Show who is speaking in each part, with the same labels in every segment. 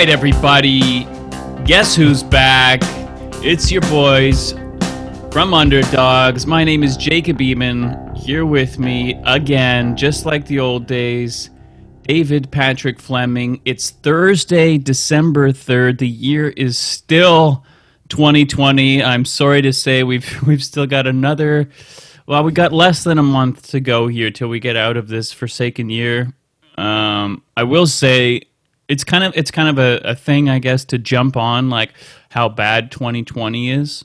Speaker 1: right, everybody. Guess who's back? It's your boys from Underdogs. My name is Jacob Eamon. Here with me again, just like the old days, David Patrick Fleming. It's Thursday, December 3rd. The year is still 2020. I'm sorry to say we've we've still got another well, we got less than a month to go here till we get out of this forsaken year. Um, I will say it's kind of it's kind of a, a thing, I guess, to jump on like how bad 2020 is.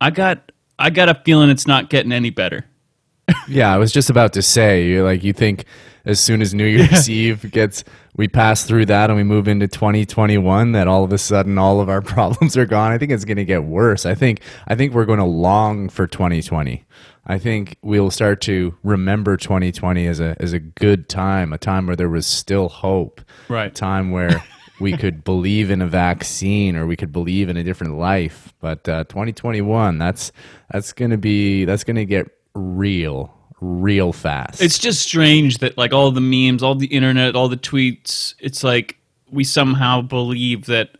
Speaker 1: I got I got a feeling it's not getting any better.
Speaker 2: yeah, I was just about to say, you're like you think as soon as New Year's Eve gets we pass through that and we move into 2021 that all of a sudden all of our problems are gone. I think it's going to get worse. I think I think we're going to long for 2020. I think we'll start to remember 2020 as a as a good time, a time where there was still hope,
Speaker 1: right?
Speaker 2: A time where we could believe in a vaccine or we could believe in a different life. But uh, 2021, that's that's gonna be that's gonna get real real fast.
Speaker 1: It's just strange that like all the memes, all the internet, all the tweets, it's like we somehow believe that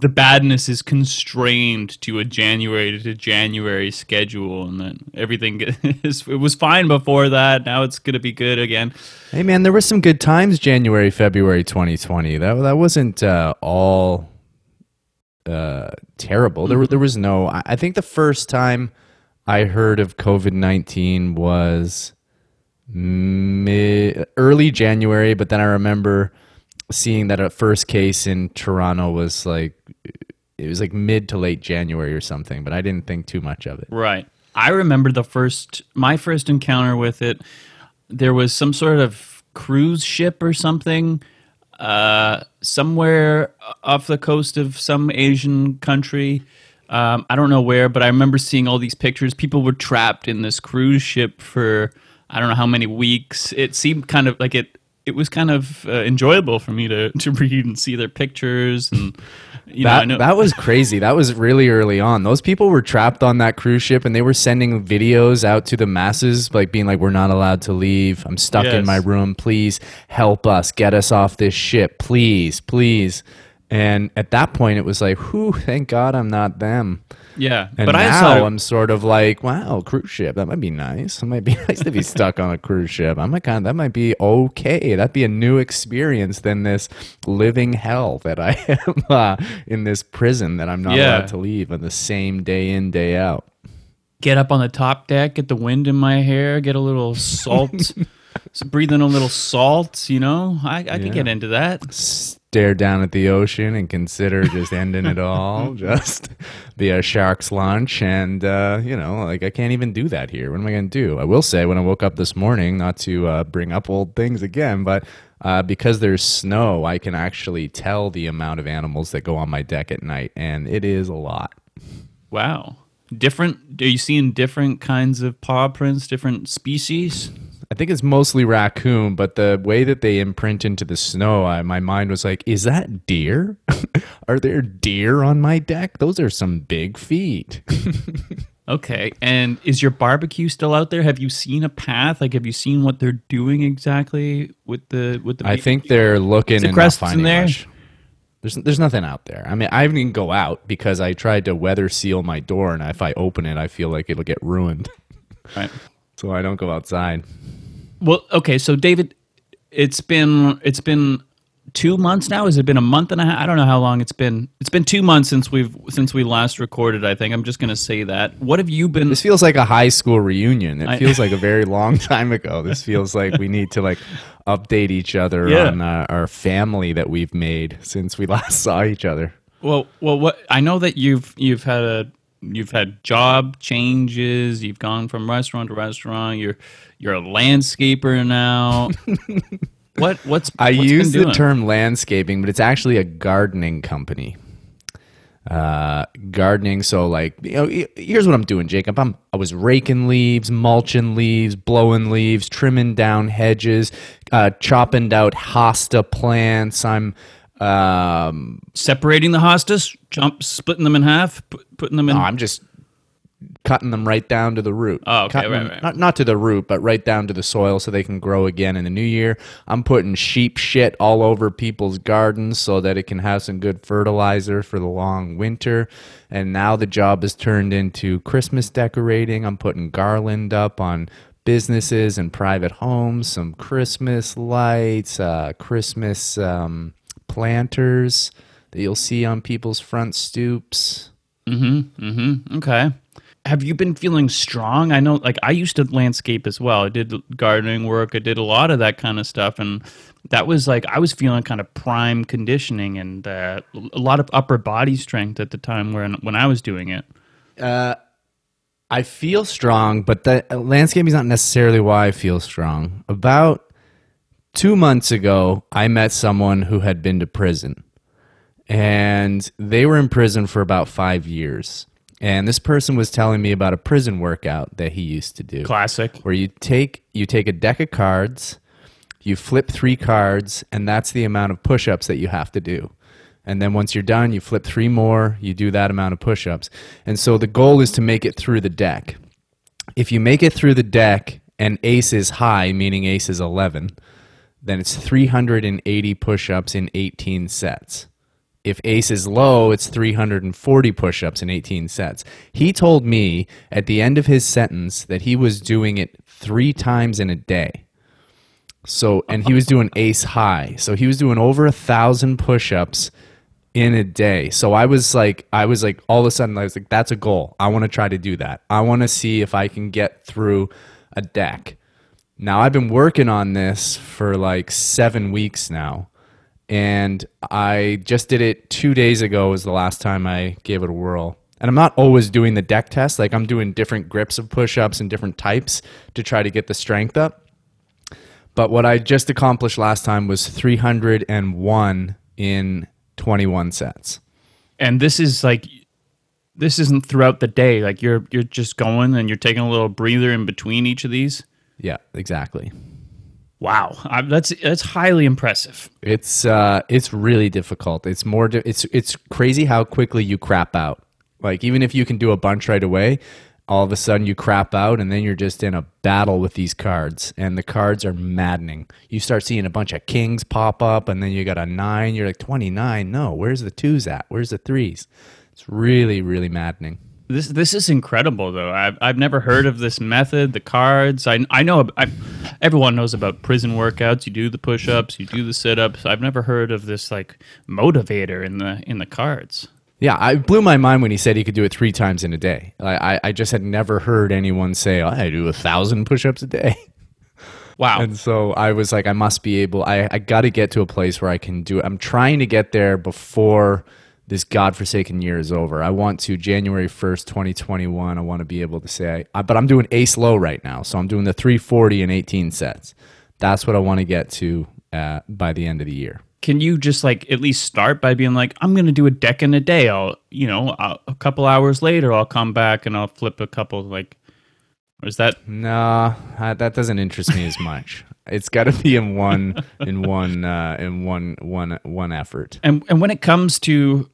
Speaker 1: the badness is constrained to a January to January schedule, and then everything is, it was fine before that. Now it's gonna be good again.
Speaker 2: Hey man, there were some good times January, February 2020. That that wasn't uh, all uh, terrible. Mm-hmm. There there was no. I think the first time I heard of COVID 19 was mid early January, but then I remember seeing that a first case in Toronto was like it was like mid to late January or something, but I didn't think too much of it.
Speaker 1: Right. I remember the first my first encounter with it. There was some sort of cruise ship or something uh, somewhere off the coast of some Asian country. Um, I don't know where, but I remember seeing all these pictures. People were trapped in this cruise ship for I don't know how many weeks. It seemed kind of like it it was kind of uh, enjoyable for me to, to read and see their pictures and you
Speaker 2: that,
Speaker 1: know,
Speaker 2: that was crazy. That was really early on. Those people were trapped on that cruise ship and they were sending videos out to the masses like being like we're not allowed to leave. I'm stuck yes. in my room. Please help us. Get us off this ship. Please please. And at that point, it was like, whew, thank God I'm not them.
Speaker 1: Yeah.
Speaker 2: And but now I saw, I'm sort of like, wow, cruise ship. That might be nice. It might be nice to be stuck on a cruise ship. I'm like, of, that might be okay. That'd be a new experience than this living hell that I am uh, in this prison that I'm not yeah. allowed to leave on the same day in, day out.
Speaker 1: Get up on the top deck, get the wind in my hair, get a little salt. so breathe in a little salt, you know, I, I yeah. could get into that
Speaker 2: stare down at the ocean and consider just ending it all, just be a shark's lunch. And, uh, you know, like I can't even do that here. What am I going to do? I will say, when I woke up this morning, not to uh, bring up old things again, but uh, because there's snow, I can actually tell the amount of animals that go on my deck at night, and it is a lot.
Speaker 1: Wow. Different, are you seeing different kinds of paw prints, different species?
Speaker 2: I think it's mostly raccoon, but the way that they imprint into the snow, I, my mind was like, is that deer? are there deer on my deck? Those are some big feet.
Speaker 1: okay. And is your barbecue still out there? Have you seen a path? Like, have you seen what they're doing exactly with the with the?
Speaker 2: I think they're looking and not finding in there. Much. There's there's nothing out there. I mean, I didn't even go out because I tried to weather seal my door, and if I open it, I feel like it'll get ruined.
Speaker 1: Right.
Speaker 2: So I don't go outside.
Speaker 1: Well, okay, so David, it's been it's been two months now. Has it been a month and a half? I don't know how long it's been. It's been two months since we've since we last recorded. I think I'm just going to say that. What have you been?
Speaker 2: This feels like a high school reunion. It I, feels like a very long time ago. This feels like we need to like update each other yeah. on uh, our family that we've made since we last saw each other.
Speaker 1: Well, well, what I know that you've you've had a you've had job changes. You've gone from restaurant to restaurant. You're you're a landscaper now. what what's
Speaker 2: I what's use the term landscaping, but it's actually a gardening company. Uh, gardening. So like, you know, here's what I'm doing, Jacob. I'm I was raking leaves, mulching leaves, blowing leaves, trimming down hedges, uh, chopping out hosta plants. I'm um,
Speaker 1: separating the hostas, jump, splitting them in half, putting them in.
Speaker 2: No, I'm just cutting them right down to the root.
Speaker 1: Oh, okay, right,
Speaker 2: them-
Speaker 1: right.
Speaker 2: Not, not to the root, but right down to the soil so they can grow again in the new year. I'm putting sheep shit all over people's gardens so that it can have some good fertilizer for the long winter. And now the job is turned into Christmas decorating. I'm putting garland up on businesses and private homes, some Christmas lights, uh, Christmas um, planters that you'll see on people's front stoops.
Speaker 1: Mm-hmm, mm-hmm, okay. Have you been feeling strong? I know, like, I used to landscape as well. I did gardening work. I did a lot of that kind of stuff. And that was like, I was feeling kind of prime conditioning and uh, a lot of upper body strength at the time when, when I was doing it.
Speaker 2: Uh, I feel strong, but the landscaping is not necessarily why I feel strong. About two months ago, I met someone who had been to prison, and they were in prison for about five years. And this person was telling me about a prison workout that he used to do
Speaker 1: Classic.
Speaker 2: where you take you take a deck of cards, you flip three cards, and that's the amount of push-ups that you have to do. And then once you're done, you flip three more, you do that amount of push-ups. And so the goal is to make it through the deck. If you make it through the deck and ace is high, meaning ace is 11, then it's 380 push-ups in 18 sets. If ace is low, it's 340 push ups in 18 sets. He told me at the end of his sentence that he was doing it three times in a day. So, and he was doing ace high. So he was doing over a thousand push ups in a day. So I was like, I was like, all of a sudden, I was like, that's a goal. I want to try to do that. I want to see if I can get through a deck. Now, I've been working on this for like seven weeks now. And I just did it two days ago, was the last time I gave it a whirl. And I'm not always doing the deck test. Like I'm doing different grips of push ups and different types to try to get the strength up. But what I just accomplished last time was 301 in 21 sets.
Speaker 1: And this is like, this isn't throughout the day. Like you're you're just going and you're taking a little breather in between each of these.
Speaker 2: Yeah, exactly.
Speaker 1: Wow, I, that's that's highly impressive.
Speaker 2: It's uh, it's really difficult. It's more. Di- it's it's crazy how quickly you crap out. Like even if you can do a bunch right away, all of a sudden you crap out, and then you're just in a battle with these cards, and the cards are maddening. You start seeing a bunch of kings pop up, and then you got a nine. You're like twenty nine. No, where's the twos at? Where's the threes? It's really really maddening.
Speaker 1: This this is incredible though. I've I've never heard of this method. The cards. I I know. I, everyone knows about prison workouts. You do the push ups. You do the sit ups. I've never heard of this like motivator in the in the cards.
Speaker 2: Yeah, I blew my mind when he said he could do it three times in a day. I, I, I just had never heard anyone say, oh, I do a thousand push ups a day.
Speaker 1: Wow.
Speaker 2: And so I was like, I must be able, I, I got to get to a place where I can do it. I'm trying to get there before this godforsaken year is over. I want to, January 1st, 2021, I want to be able to say, I, but I'm doing ace low right now. So I'm doing the 340 and 18 sets. That's what I want to get to uh, by the end of the year.
Speaker 1: Can you just like at least start by being like, I'm gonna do a deck in a day. I'll you know I'll, a couple hours later I'll come back and I'll flip a couple like. Or is that
Speaker 2: No, uh, that doesn't interest me as much. It's got to be in one, in one, uh, in one, one, one effort.
Speaker 1: and and when it comes to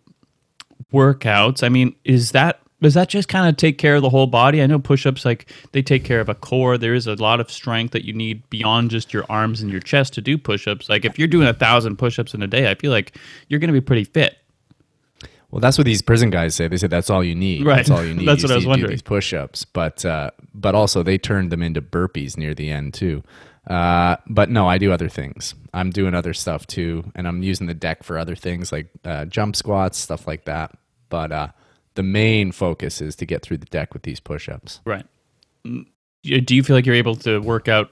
Speaker 1: workouts, I mean, is that does that just kind of take care of the whole body? I know push-ups like they take care of a core. There is a lot of strength that you need beyond just your arms and your chest to do push-ups. Like if you're doing a thousand push-ups in a day, I feel like you're going to be pretty fit.
Speaker 2: Well, that's what these prison guys say. They say that's all you need.
Speaker 1: Right.
Speaker 2: That's all you need.
Speaker 1: That's
Speaker 2: You
Speaker 1: what I was
Speaker 2: do
Speaker 1: wondering.
Speaker 2: These push-ups, but uh, but also they turned them into burpees near the end too. Uh, but no, I do other things. I'm doing other stuff too, and I'm using the deck for other things like uh, jump squats, stuff like that. But uh, the main focus is to get through the deck with these push-ups.
Speaker 1: Right. Mm, Do you feel like you're able to work out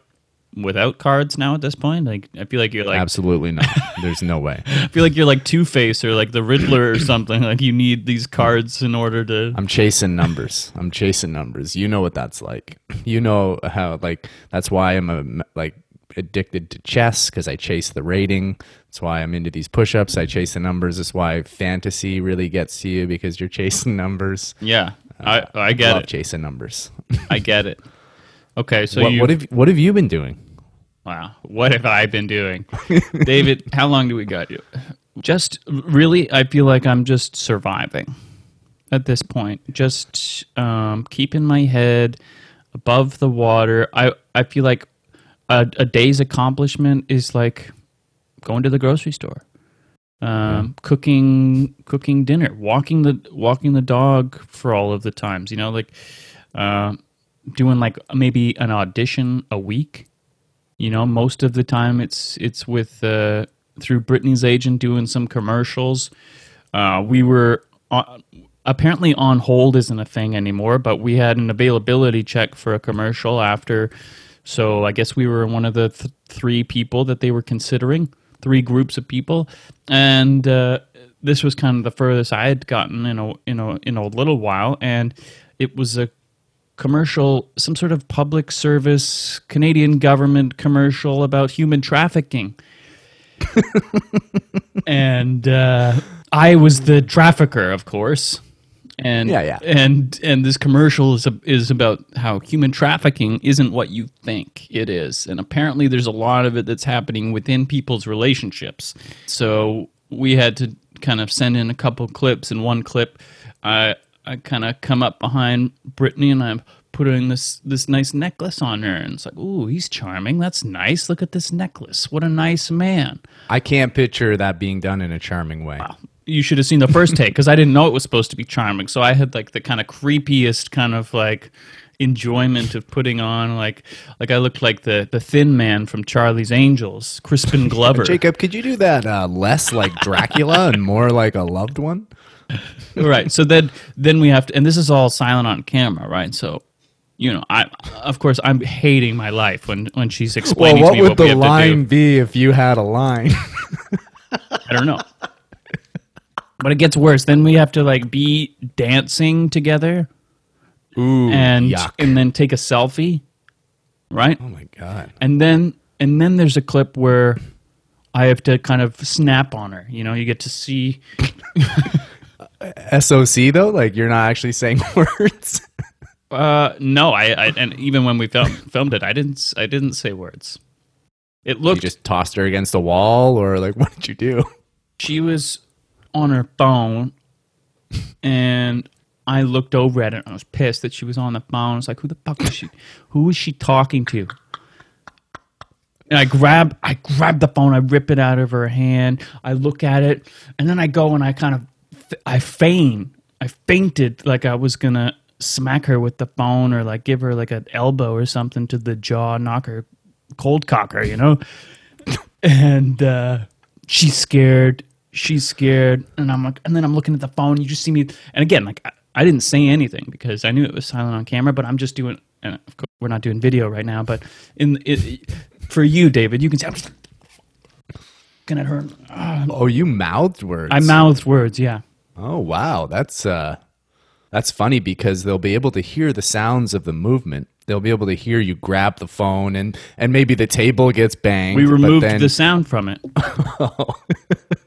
Speaker 1: without cards now at this point? Like I feel like you're like
Speaker 2: Absolutely not. There's no way.
Speaker 1: I feel like you're like Two Face or like the Riddler or something. Like you need these cards in order to.
Speaker 2: I'm chasing numbers. I'm chasing numbers. You know what that's like. You know how like that's why I'm a, like addicted to chess because I chase the rating. That's why I'm into these push-ups. I chase the numbers. That's why fantasy really gets to you because you're chasing numbers.
Speaker 1: Yeah, I I get
Speaker 2: Love
Speaker 1: it.
Speaker 2: chasing numbers.
Speaker 1: I get it. Okay, so
Speaker 2: what, what have what have you been doing?
Speaker 1: wow, what have I been doing, David? How long do we got you? Just really, I feel like I'm just surviving. at this point. Just um, keeping my head above the water. I I feel like a, a day's accomplishment is like going to the grocery store, um, cooking cooking dinner, walking the walking the dog for all of the times. You know, like uh, doing like maybe an audition a week. You know, most of the time it's it's with uh, through Brittany's agent doing some commercials. Uh, we were on, apparently on hold isn't a thing anymore, but we had an availability check for a commercial after. So I guess we were one of the th- three people that they were considering, three groups of people, and uh, this was kind of the furthest I had gotten in a in a in a little while, and it was a commercial, some sort of public service Canadian government commercial about human trafficking. and uh, I was the trafficker, of course. And
Speaker 2: Yeah, yeah.
Speaker 1: and and this commercial is a, is about how human trafficking isn't what you think it is, and apparently there's a lot of it that's happening within people's relationships. So we had to kind of send in a couple clips, and one clip, I I kind of come up behind Brittany and I'm putting this this nice necklace on her, and it's like, ooh, he's charming. That's nice. Look at this necklace. What a nice man.
Speaker 2: I can't picture that being done in a charming way.
Speaker 1: You should have seen the first take because I didn't know it was supposed to be charming. So I had like the kind of creepiest kind of like enjoyment of putting on like like I looked like the the thin man from Charlie's Angels, Crispin Glover.
Speaker 2: Jacob, could you do that uh, less like Dracula and more like a loved one?
Speaker 1: right. So then then we have to and this is all silent on camera, right? So you know, I of course I'm hating my life when when she's explaining Well,
Speaker 2: what
Speaker 1: to me
Speaker 2: would
Speaker 1: what
Speaker 2: the line be if you had a line?
Speaker 1: I don't know. But it gets worse. Then we have to like be dancing together
Speaker 2: Ooh,
Speaker 1: and
Speaker 2: yuck.
Speaker 1: and then take a selfie, right?
Speaker 2: oh my god.
Speaker 1: And then and then there's a clip where I have to kind of snap on her. You know, you get to see
Speaker 2: SOC though, like you're not actually saying words.
Speaker 1: uh no, I, I and even when we filmed filmed it, I didn't I didn't say words. It looked you
Speaker 2: just tossed her against the wall, or like what did you do?
Speaker 1: she was on her phone and I looked over at it and I was pissed that she was on the phone. I was like, who the fuck is she? Who is she talking to? And I grab, I grab the phone, I rip it out of her hand, I look at it, and then I go and I kind of, I feign, I fainted like I was gonna smack her with the phone or like give her like an elbow or something to the jaw, knock her cold cocker, you know. and uh, she's scared. She's scared, and I'm like, and then I'm looking at the phone. You just see me, and again, like I, I didn't say anything because I knew it was silent on camera. But I'm just doing, and of course we're not doing video right now. But in it, for you, David, you can see I'm just looking at her. Ah,
Speaker 2: Oh, you mouthed words.
Speaker 1: I mouthed words. Yeah,
Speaker 2: Oh wow, that's uh that's funny because they'll be able to hear the sounds of the movement. They'll be able to hear you grab the phone and and maybe the table gets banged.
Speaker 1: we removed
Speaker 2: then-
Speaker 1: the sound from it.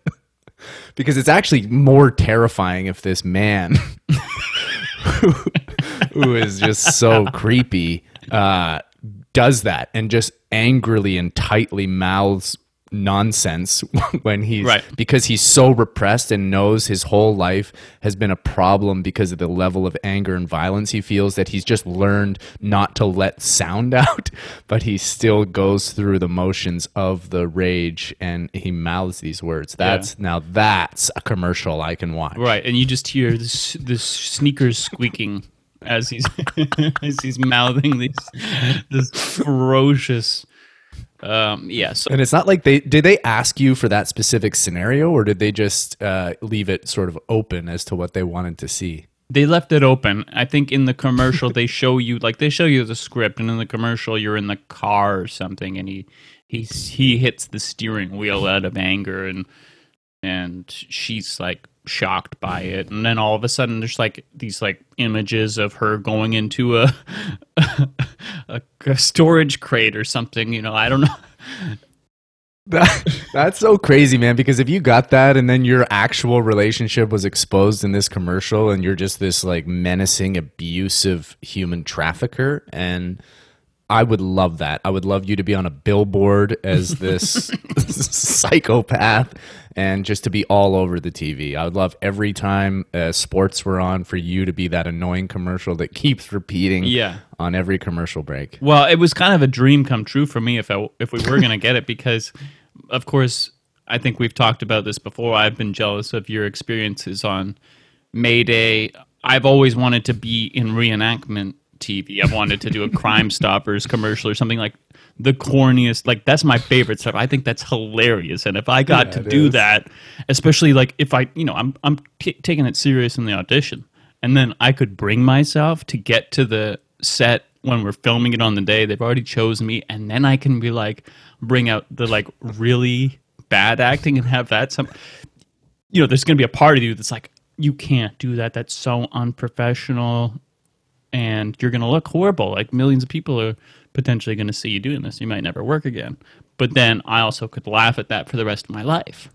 Speaker 2: because it's actually more terrifying if this man who, who is just so creepy uh, does that and just angrily and tightly mouths nonsense when he's
Speaker 1: Right.
Speaker 2: because he's so repressed and knows his whole life has been a problem because of the level of anger and violence he feels that he's just learned not to let sound out but he still goes through the motions of the rage and he mouths these words that's now that's a commercial i can watch
Speaker 1: Right, and you just hear this this sneakers squeaking as he's as he's mouthing these this ferocious. Um, yeah, so
Speaker 2: and it's not like they did they ask you for that specific scenario or did they just uh, leave it sort of open as to what they wanted to see
Speaker 1: they left it open. I think in the commercial they show you like they show you the script, and in the commercial you're in the car or something, and he he's he hits the steering wheel out of anger, and and she's like shocked by it, and then all of a sudden there's like these like images of her going into a a, a storage crate or something. You know, I don't know.
Speaker 2: That, that's so crazy, man. Because if you got that and then your actual relationship was exposed in this commercial and you're just this like menacing, abusive human trafficker, and I would love that. I would love you to be on a billboard as this psychopath and just to be all over the TV. I would love every time uh, sports were on for you to be that annoying commercial that keeps repeating
Speaker 1: Yeah.
Speaker 2: on every commercial break.
Speaker 1: Well, it was kind of a dream come true for me if I, if we were going to get it because, of course, I think we've talked about this before. I've been jealous of your experiences on Mayday. I've always wanted to be in reenactment TV. I've wanted to do a Crime Stoppers commercial or something like the corniest. Like that's my favorite stuff. I think that's hilarious. And if I got to do
Speaker 2: is.
Speaker 1: that, especially like if I, you know, I'm I'm t- taking it serious in the audition, and then I could bring myself to get to the set when we're filming it on the day. They've already chosen me, and then I can be like, bring out the like really bad acting and have that some. You know, there's going to be a part of you that's like, you can't do that. That's so unprofessional and you're going to look horrible. Like millions of people are potentially going to see you doing this. You might never work again. But then I also could laugh at that for the rest of my life.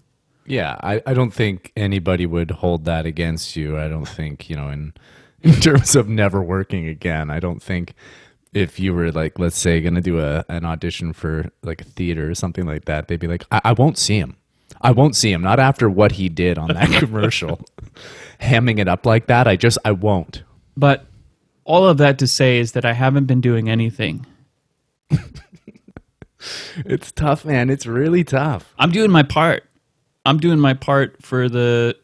Speaker 2: Yeah, I, I don't think anybody would hold that against you. I don't think, you know, in in terms of never working again, I don't think if you were like, let's say, gonna do a an audition for like a theater or something like that, they'd be like, I, I won't see him. I won't see him. Not after what he did on that commercial. Hamming it up like that, I just I won't.
Speaker 1: But all of that to say is that I haven't been doing anything.
Speaker 2: It's tough, man. It's really tough.
Speaker 1: I'm doing my part. I'm doing my part for the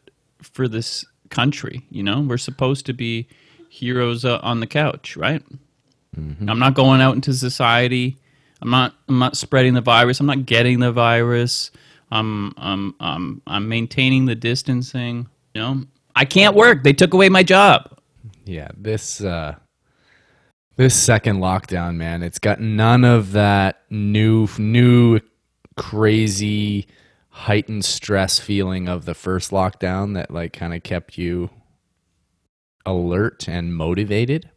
Speaker 1: for this country, you know? We're supposed to be heroes uh, on the couch, right? I'm not going out into society. I'm not I'm not spreading the virus. I'm not getting the virus. I'm I'm I'm I'm maintaining the distancing, you know? I can't work. They took away my job.
Speaker 2: Yeah, this uh this second lockdown, man, it's got none of that new new crazy heightened stress feeling of the first lockdown that like kind of kept you alert and motivated.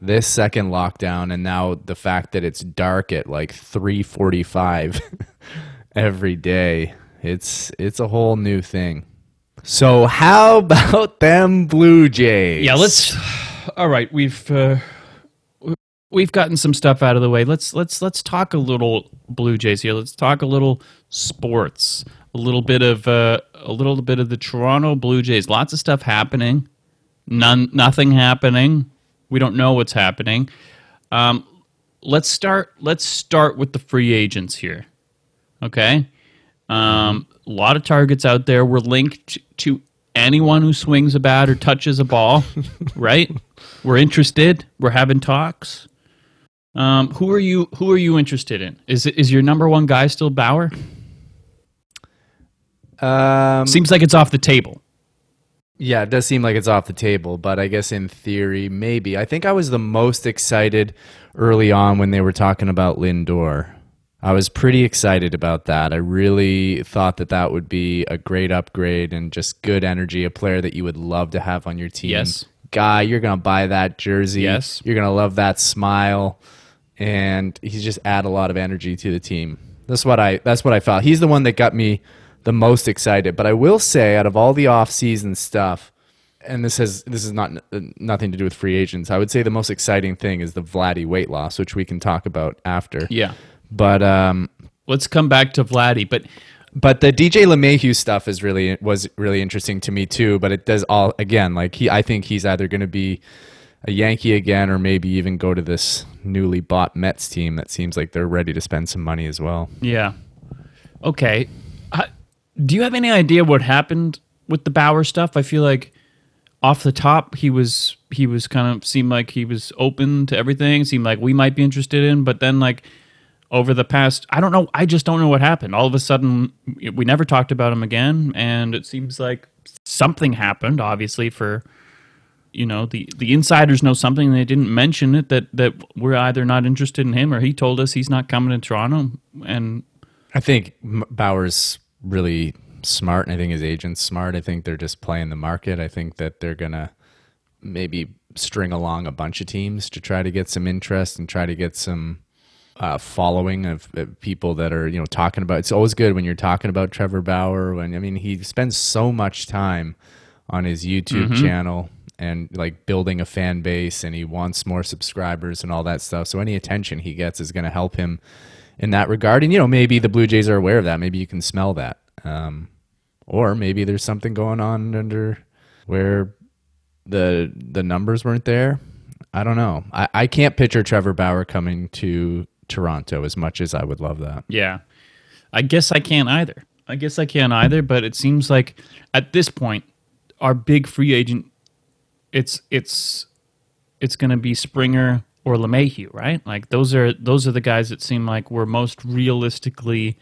Speaker 2: This second lockdown and now the fact that it's dark at like 3:45 every day. It's it's a whole new thing. So how about them Blue Jays?
Speaker 1: Yeah, let's. All right, we've uh, we've gotten some stuff out of the way. Let's let's let's talk a little Blue Jays here. Let's talk a little sports. A little bit of uh, a little bit of the Toronto Blue Jays. Lots of stuff happening. None, nothing happening. We don't know what's happening. Um, let's start. Let's start with the free agents here. Okay. Um, a lot of targets out there. We're linked to anyone who swings a bat or touches a ball, right? We're interested. We're having talks. Um, who are you? Who are you interested in? Is it is your number one guy still Bauer?
Speaker 2: Um,
Speaker 1: Seems like it's off the table.
Speaker 2: yeah, it does seem like it's off the table, but I guess in theory, maybe. I think I was the most excited early on when they were talking about Lindor. I was pretty excited about that. I really thought that that would be a great upgrade and just good energy, a player that you would love to have on your team.
Speaker 1: Yes.
Speaker 2: Guy, you're going to buy that jersey.
Speaker 1: Yes.
Speaker 2: You're going to love that smile and he's just add a lot of energy to the team. That's what I that's what I felt. He's the one that got me the most excited. But I will say, out of all the off-season stuff, and this has this is not nothing to do with free agents. I would say the most exciting thing is the Vladdy weight loss, which we can talk about after.
Speaker 1: Yeah.
Speaker 2: But um,
Speaker 1: Let's come back to Vladdy, but
Speaker 2: but the DJ LeMahieu stuff is really was really interesting to me too. But it does all again like he. I think he's either going to be a Yankee again, or maybe even go to this newly bought Mets team that seems like they're ready to spend some money as well.
Speaker 1: yeah. Okay. Uh, do you have any idea what happened with the Bauer stuff? I feel like off the top he was he was kind of seemed like he was open to everything. Seemed like we might be interested in, but then like over the past I don't know, I just don't know what happened. All of a sudden we never talked about him again and it seems like something happened obviously for you know the the insiders know something they didn't mention it that that we're either not interested in him or he told us he's not coming to Toronto and
Speaker 2: I think Bauer's really smart, and I think his agent's smart. I think they're just playing the market. I think that they're gonna maybe string along a bunch of teams to try to get some interest and try to get some uh, following of, of people that are you know talking about. It's always good when you're talking about Trevor Bauer. When I mean he spends so much time on his YouTube channel and like building a fan base and he wants more subscribers and all that stuff. So any attention he gets is going to help him in that regard. And you know, maybe the Blue Jays are aware of that. Maybe you can smell that. Um, or maybe there's something going on under where the the numbers weren't there. I don't know. I, I can't picture Trevor Bauer coming to Toronto as much as I would love that.
Speaker 1: Yeah. I guess I can't either. I guess I can't either, but it seems like at this point, our big free agent it's it's it's gonna be Springer or LeMahieu, right? Like those are those are the guys that seem like we're most realistically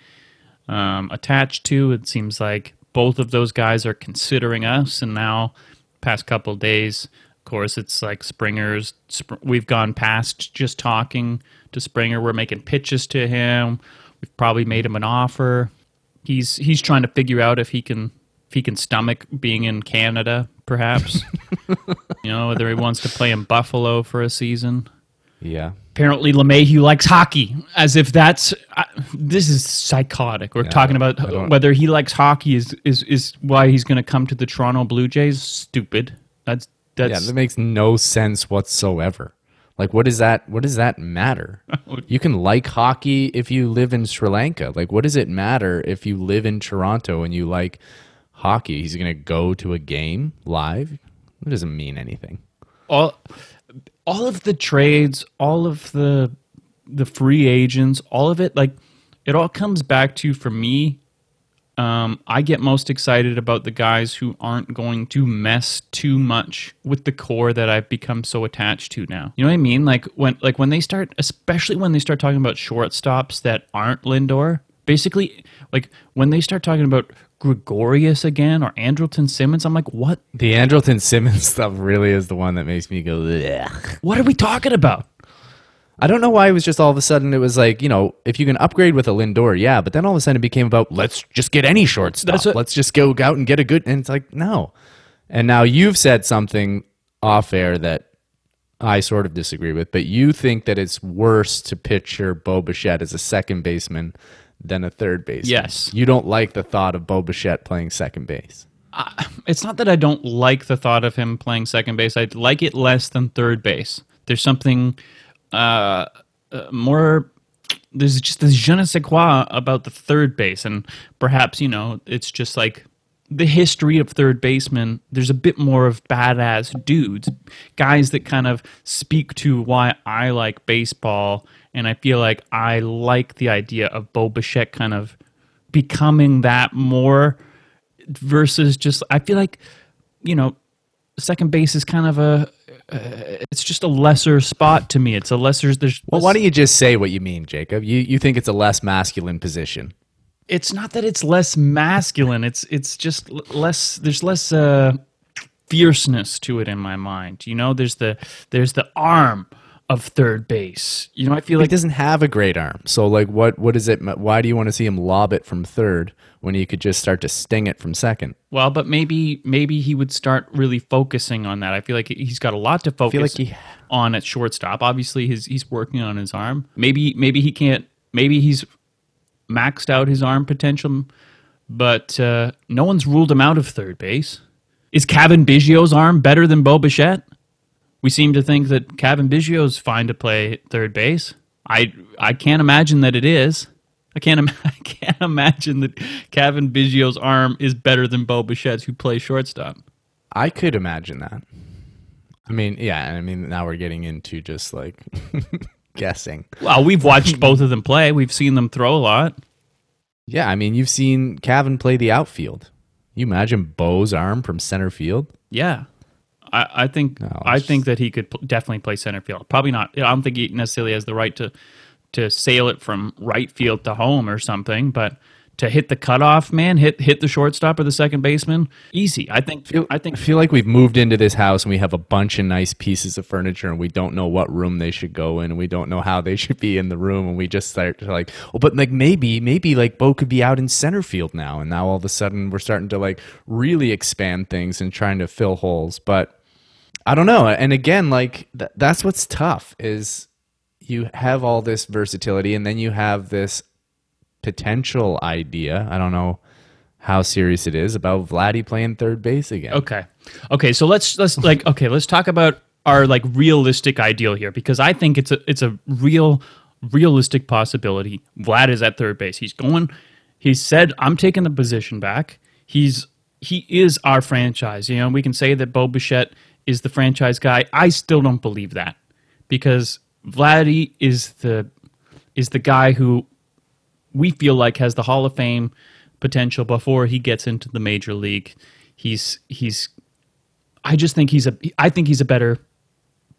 Speaker 1: um, attached to. It seems like both of those guys are considering us, and now past couple days, of course, it's like Springer's. Sp- we've gone past just talking to Springer. We're making pitches to him. We've probably made him an offer. He's he's trying to figure out if he can if he can stomach being in Canada, perhaps. you know, whether he wants to play in Buffalo for a season.
Speaker 2: Yeah.
Speaker 1: Apparently, LeMahieu likes hockey, as if that's uh, this is psychotic. We're
Speaker 2: Yeah,
Speaker 1: talking about whether he likes hockey is is is why he's going to come to the Toronto Blue Jays. Stupid. That's that's
Speaker 2: Yeah,
Speaker 1: that's
Speaker 2: that makes no sense whatsoever. Like what does that what does that matter? you can like hockey if you live in Sri Lanka. Like what does it matter if you live in Toronto and you like hockey? He's going to go to a game live? It doesn't mean anything.
Speaker 1: all all of the trades, all of the the free agents, all of it like it all comes back to for me um, I get most excited about the guys who aren't going to mess too much with the core that I've become so attached to now. You know what I mean? Like when like when they start especially when they start talking about shortstops that aren't Lindor, basically like when they start talking about Gregorius again or Andrelton Simmons, I'm like, what
Speaker 2: The Andrelton Simmons stuff really is the one that makes me go Ugh.
Speaker 1: what are we talking about?
Speaker 2: I don't know why it was just all of a sudden it was like, you know, if you can upgrade with a Lindor, yeah, but then all of a sudden it became about let's just get any shortstop.
Speaker 1: What-
Speaker 2: let's just go out and get a good and it's like, no. And now you've said something off air that I sort of disagree with, but you think that it's worse to picture Bo Bichette as a second baseman than a third baseman.
Speaker 1: Yes.
Speaker 2: You don't like the thought of Bo Bichette playing second base.
Speaker 1: it's not that I don't like the thought of him playing second base. I like it less than third base. There's something uh, uh, more. There's just this je ne sais quoi about the third base, and perhaps you know it's just like the history of third baseman. There's a bit more of badass dudes, guys that kind of speak to why I like baseball, and I feel like I like the idea of Bo Bichette kind of becoming that more versus just I feel like you know second base is kind of a uh, it's just a lesser spot to me. It's a lesser there's
Speaker 2: Well, why don't you just say what you mean, Jacob? You you think it's a less masculine position.
Speaker 1: it's not that it's less masculine. It's it's just less there's less uh fierceness to it in my mind. You know, there's the there's the arm of third base. You know, I feel like he
Speaker 2: doesn't have a great arm. So like what what is it why do you want to see him lob it from third when you could just start to sting it from second?
Speaker 1: well, but maybe maybe he would start really focusing on that. I feel like he's got a lot to focus
Speaker 2: like he-
Speaker 1: on at shortstop. Obviously, his he's working on his arm. Maybe maybe he can't. Maybe he's maxed out his arm potential, but uh, no one's ruled him out of third base. Is Cavan Biggio's arm better than Bo Bichette? We seem to think that Cavan Biggio's fine to play third base. I I can't imagine that it is. I can't im- I can't imagine that Cavan Biggio's arm is better than Bo Bichette's, who plays shortstop.
Speaker 2: I could imagine that. I mean, yeah, I mean now we're getting into just like guessing.
Speaker 1: Well, we've watched both of them play. We've seen them throw a lot.
Speaker 2: Yeah, I mean you've seen Cavan play the outfield. You imagine Bo's arm from center field?
Speaker 1: Yeah, I, I think
Speaker 2: No,
Speaker 1: I think that he could definitely play center field. Probably not. I don't think he necessarily has the right to to sail it from right field to home or something, but to hit the cutoff, man, hit hit the shortstop or the second baseman, easy. I think. I think.
Speaker 2: I feel like we've moved into this house and we have a bunch of nice pieces of furniture and we don't know what room they should go in and we don't know how they should be in the room and we just start to like, oh, but like maybe, maybe like Bo could be out in center field now and now all of a sudden we're starting to like really expand things and trying to fill holes. But I don't know. And again, like th- that's what's tough is you have all this versatility and then you have this potential idea. I don't know how serious it is about Vladdy playing third base again.
Speaker 1: Okay. Okay, so let's let's like okay, let's talk about our like realistic ideal here because I think it's a it's a real realistic possibility. Vlad is at third base. He's going he said I'm taking the position back. He's he is our franchise. You know, we can say that Bo Bichette is the franchise guy. I still don't believe that because Vladdy is the is the guy who we feel like has the Hall of Fame potential before he gets into the major league. He's he's I just think he's a I think he's a better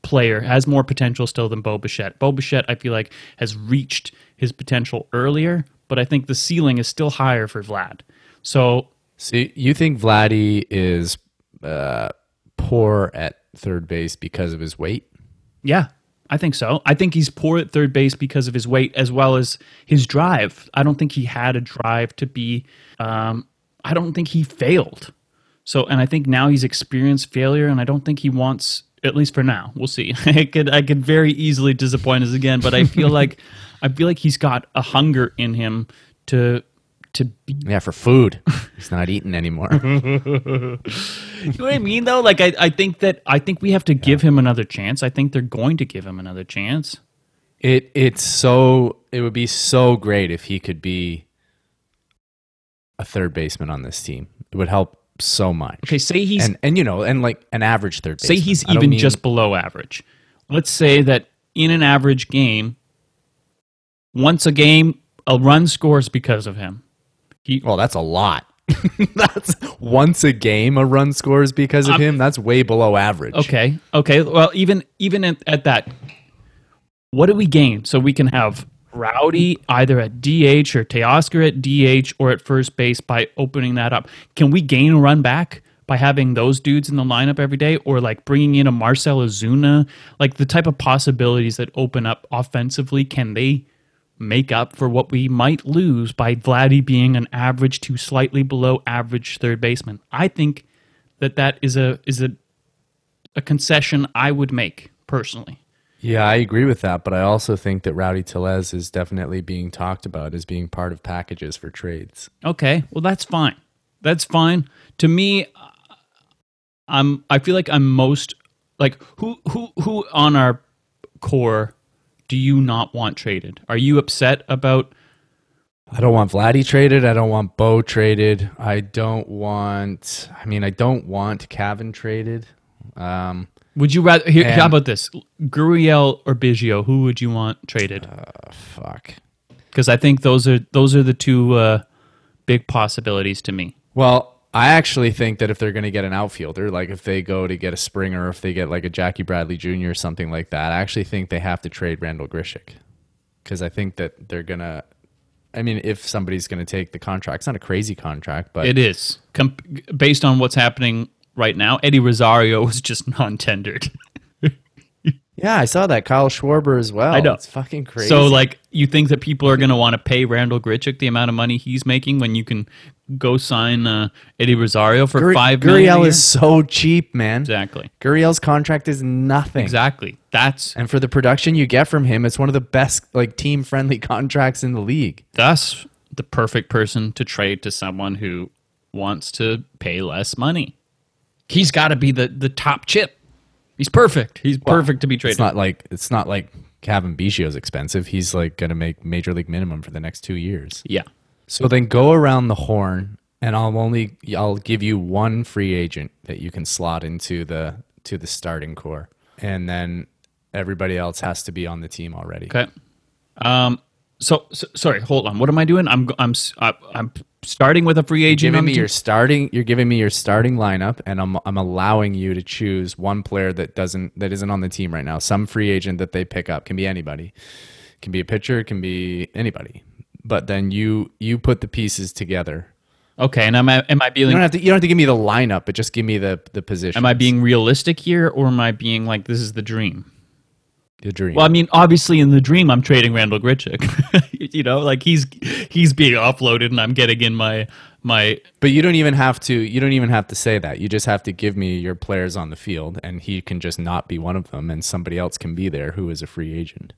Speaker 1: player, has more potential still than Bo Bichette. Bo Bichette, I feel like, has reached his potential earlier, but I think the ceiling is still higher for Vlad. So
Speaker 2: See, you think Vladdy is uh, poor at third base because of his weight?
Speaker 1: Yeah, I think so. I think he's poor at third base because of his weight as well as his drive. I don't think he had a drive to be. Um, I don't think he failed. So, and I think now he's experienced failure, and I don't think he wants. At least for now, we'll see. I could I could very easily disappoint us again, but I feel like I feel like he's got a hunger in him to to be
Speaker 2: Yeah, for food. He's not eating anymore.
Speaker 1: You know what I mean, though? Like, I, I think that I think we have to give him another chance. I think they're going to give him another chance.
Speaker 2: It it's so it would be so great if he could be a third baseman on this team. It would help so much.
Speaker 1: Okay, say he's
Speaker 2: and and you know, and like an average third
Speaker 1: say
Speaker 2: baseman.
Speaker 1: he's
Speaker 2: I
Speaker 1: even
Speaker 2: mean-
Speaker 1: just below average. Let's say that in an average game, once a game, a run scores because of him. He,
Speaker 2: Well, that's a lot. that's once a game a run scores because of um, him. That's way below average.
Speaker 1: okay, okay. Well, even even at, at that, what do we gain? So we can have Rowdy either at DH or Teoscar at DH or at first base by opening that up. Can we gain a run back by having those dudes in the lineup every day, or like bringing in a Marcell Ozuna? Like the type of possibilities that open up offensively, can they? Make up for what we might lose by Vladdy being an average to slightly below average third baseman. I think that that is a is a a concession I would make personally.
Speaker 2: Yeah, I agree with that, but I also think that Rowdy Tellez is definitely being talked about as being part of packages for trades.
Speaker 1: Okay, well that's fine. That's fine. To me, I'm I feel like I'm most like who who who on our core do you not want traded? Are you upset about
Speaker 2: I don't want Vladdy traded. I don't want Bo traded. I don't want. I mean, I don't want Cavan traded. Um,
Speaker 1: would you rather here, how about this? Gurriel or Biggio, who would you want traded?
Speaker 2: fuck.
Speaker 1: because I think those are those are the two uh, big possibilities to me.
Speaker 2: Well, I actually think that if they're going to get an outfielder, like if they go to get a Springer, or if they get like a Jackie Bradley Jr. or something like that, I actually think they have to trade Randall Grichuk because I think that they're gonna. I mean, if somebody's going to take the contract, it's not a crazy contract, but
Speaker 1: It is Com- based on what's happening right now. Eddie Rosario was just non-tendered,
Speaker 2: yeah, I saw that Kyle Schwarber as well.
Speaker 1: I know.
Speaker 2: it's fucking crazy.
Speaker 1: so like you think that people are going to want to pay Randall Grichuk the amount of money he's making when you can go sign uh, Eddie Rosario for
Speaker 2: Gur-
Speaker 1: five
Speaker 2: Gurriel is so cheap, man.
Speaker 1: exactly
Speaker 2: Gurriel's contract is nothing.
Speaker 1: exactly that's
Speaker 2: And for the production you get from him, it's one of the best like team friendly contracts in the league.
Speaker 1: That's the perfect person to trade to someone who wants to pay less money. He's got to be the the top chip. He's perfect. He's perfect to be traded.
Speaker 2: It's not like it's not like Cavan Biggio's expensive. He's like going to make major league minimum for the next 2 years.
Speaker 1: yeah.
Speaker 2: So then go around the horn and I'll only I'll give you one free agent that you can slot into the to the starting core. And then everybody else has to be on the team already.
Speaker 1: Okay. Um. So, so sorry. Hold on. What am I doing? I'm I'm I'm starting with a free agent.
Speaker 2: giving
Speaker 1: on
Speaker 2: me your starting you're giving me your starting lineup and I'm I'm allowing you to choose one player that doesn't that isn't on the team right now. Some free agent that they pick up can be anybody. Can be a pitcher, can be anybody. But then you you put the pieces together.
Speaker 1: Okay. And am I am I being?
Speaker 2: You don't have to you don't have to give me the lineup, but just give me the the position.
Speaker 1: am I being realistic here, or am I being like this is the dream?
Speaker 2: the dream?
Speaker 1: Well, I mean, obviously in the dream, I'm trading Randall Grichuk. you know, like he's he's being offloaded, and I'm getting in my my.
Speaker 2: but you don't even have to you don't even have to say that. You just have to give me your players on the field and he can just not be one of them and somebody else can be there who is a free agent.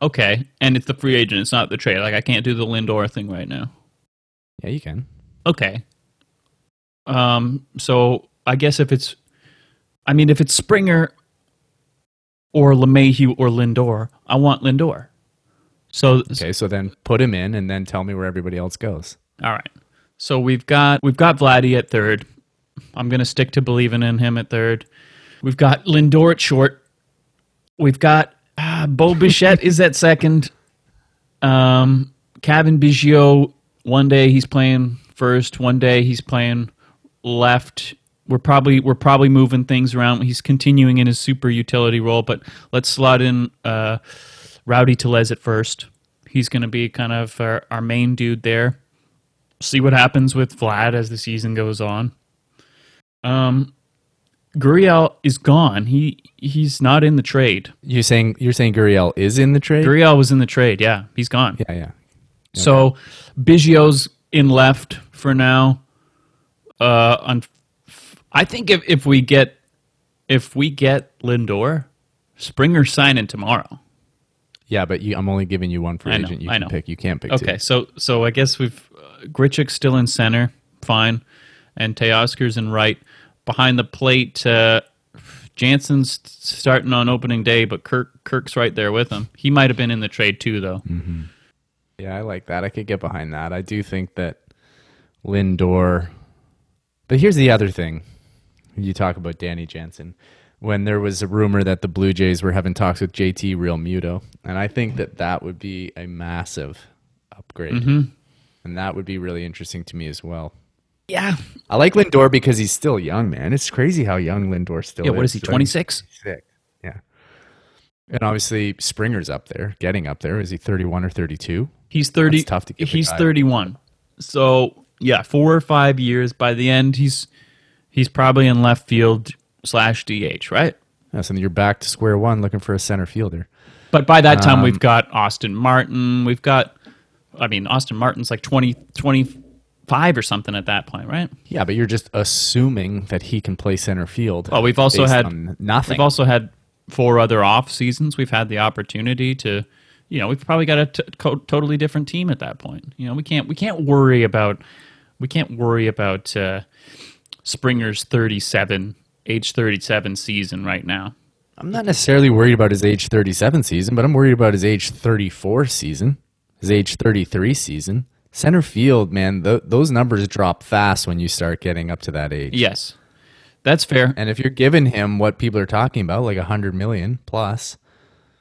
Speaker 1: Okay, and it's the free agent. It's not the trade. Like I can't do the Lindor thing right now.
Speaker 2: Yeah, you can.
Speaker 1: Okay, Um, so I guess if it's, I mean, if it's Springer or LeMahieu or Lindor, I want Lindor. So
Speaker 2: Okay, so then put him in, and then tell me where everybody else goes.
Speaker 1: all right. So we've got we've got Vladdy at third. I'm gonna stick to believing in him at third. We've got Lindor at short. We've got Bo Bichette is at second. Um, Cavan Biggio. One day he's playing first. One day he's playing left. We're probably we're probably moving things around. He's continuing in his super utility role, but let's slot in uh, Rowdy Tellez at first. He's going to be kind of our, our main dude there. See what happens with Vlad as the season goes on. Um, Gurriel is gone. He he's not in the trade.
Speaker 2: You're saying you're saying Gurriel is in the trade?
Speaker 1: Gurriel was in the trade. Yeah, he's gone.
Speaker 2: yeah, yeah.
Speaker 1: So Biggio's in left for now. Uh, on, I think if, if we get if we get Lindor, Springer signing tomorrow.
Speaker 2: Yeah, but you, I'm only giving you one free
Speaker 1: know,
Speaker 2: agent you
Speaker 1: I
Speaker 2: can
Speaker 1: know.
Speaker 2: pick. You can't pick
Speaker 1: Okay,
Speaker 2: two.
Speaker 1: so so I guess we've uh, Grichuk's still in center, fine, and Teoscar's in right. Behind the plate, uh, Jansen's starting on opening day, but Kirk Kirk's right there with him. He might have been in the trade too, though.
Speaker 2: Yeah, I like that. I could get behind that. I do think that Lindor. But here's the other thing. You talk about Danny Jansen. When there was a rumor that the Blue Jays were having talks with JT Realmuto, and I think that that would be a massive upgrade,
Speaker 1: Mm-hmm.
Speaker 2: and that would be really interesting to me as well.
Speaker 1: Yeah,
Speaker 2: I like Lindor because he's still young, man. It's crazy how young Lindor still
Speaker 1: yeah.
Speaker 2: is.
Speaker 1: What is he?
Speaker 2: Like,
Speaker 1: Twenty six.
Speaker 2: Six. Yeah. And obviously Springer's up there, getting up there. Is he 31 or 32?
Speaker 1: He's thirty.
Speaker 2: That's tough to give
Speaker 1: He's thirty one. So yeah, four or five years. By the end, he's he's probably in left field slash DH, right?
Speaker 2: Yeah, so you're back to square one looking for a center fielder.
Speaker 1: But by that time,
Speaker 2: Um,
Speaker 1: we've got Austin Martin. We've got, I mean, Austin Martin's like 20 20, 25 or something at that point, right?
Speaker 2: Yeah, but you're just assuming that he can play center field.
Speaker 1: Well, we've also had
Speaker 2: nothing.
Speaker 1: We've also had four other off seasons. We've had the opportunity to, you know, we've probably got a t- co- totally different team at that point. You know, we can't we can't worry about we can't worry about uh, Springer's thirty seven age thirty seven season right now.
Speaker 2: I'm not necessarily worried about his age 37 season, but I'm worried about his age 34 season, his age 33 season. Center field, man, th- those numbers drop fast when you start getting up to that age.
Speaker 1: Yes, that's fair.
Speaker 2: And if you're giving him what people are talking about, like a hundred million plus,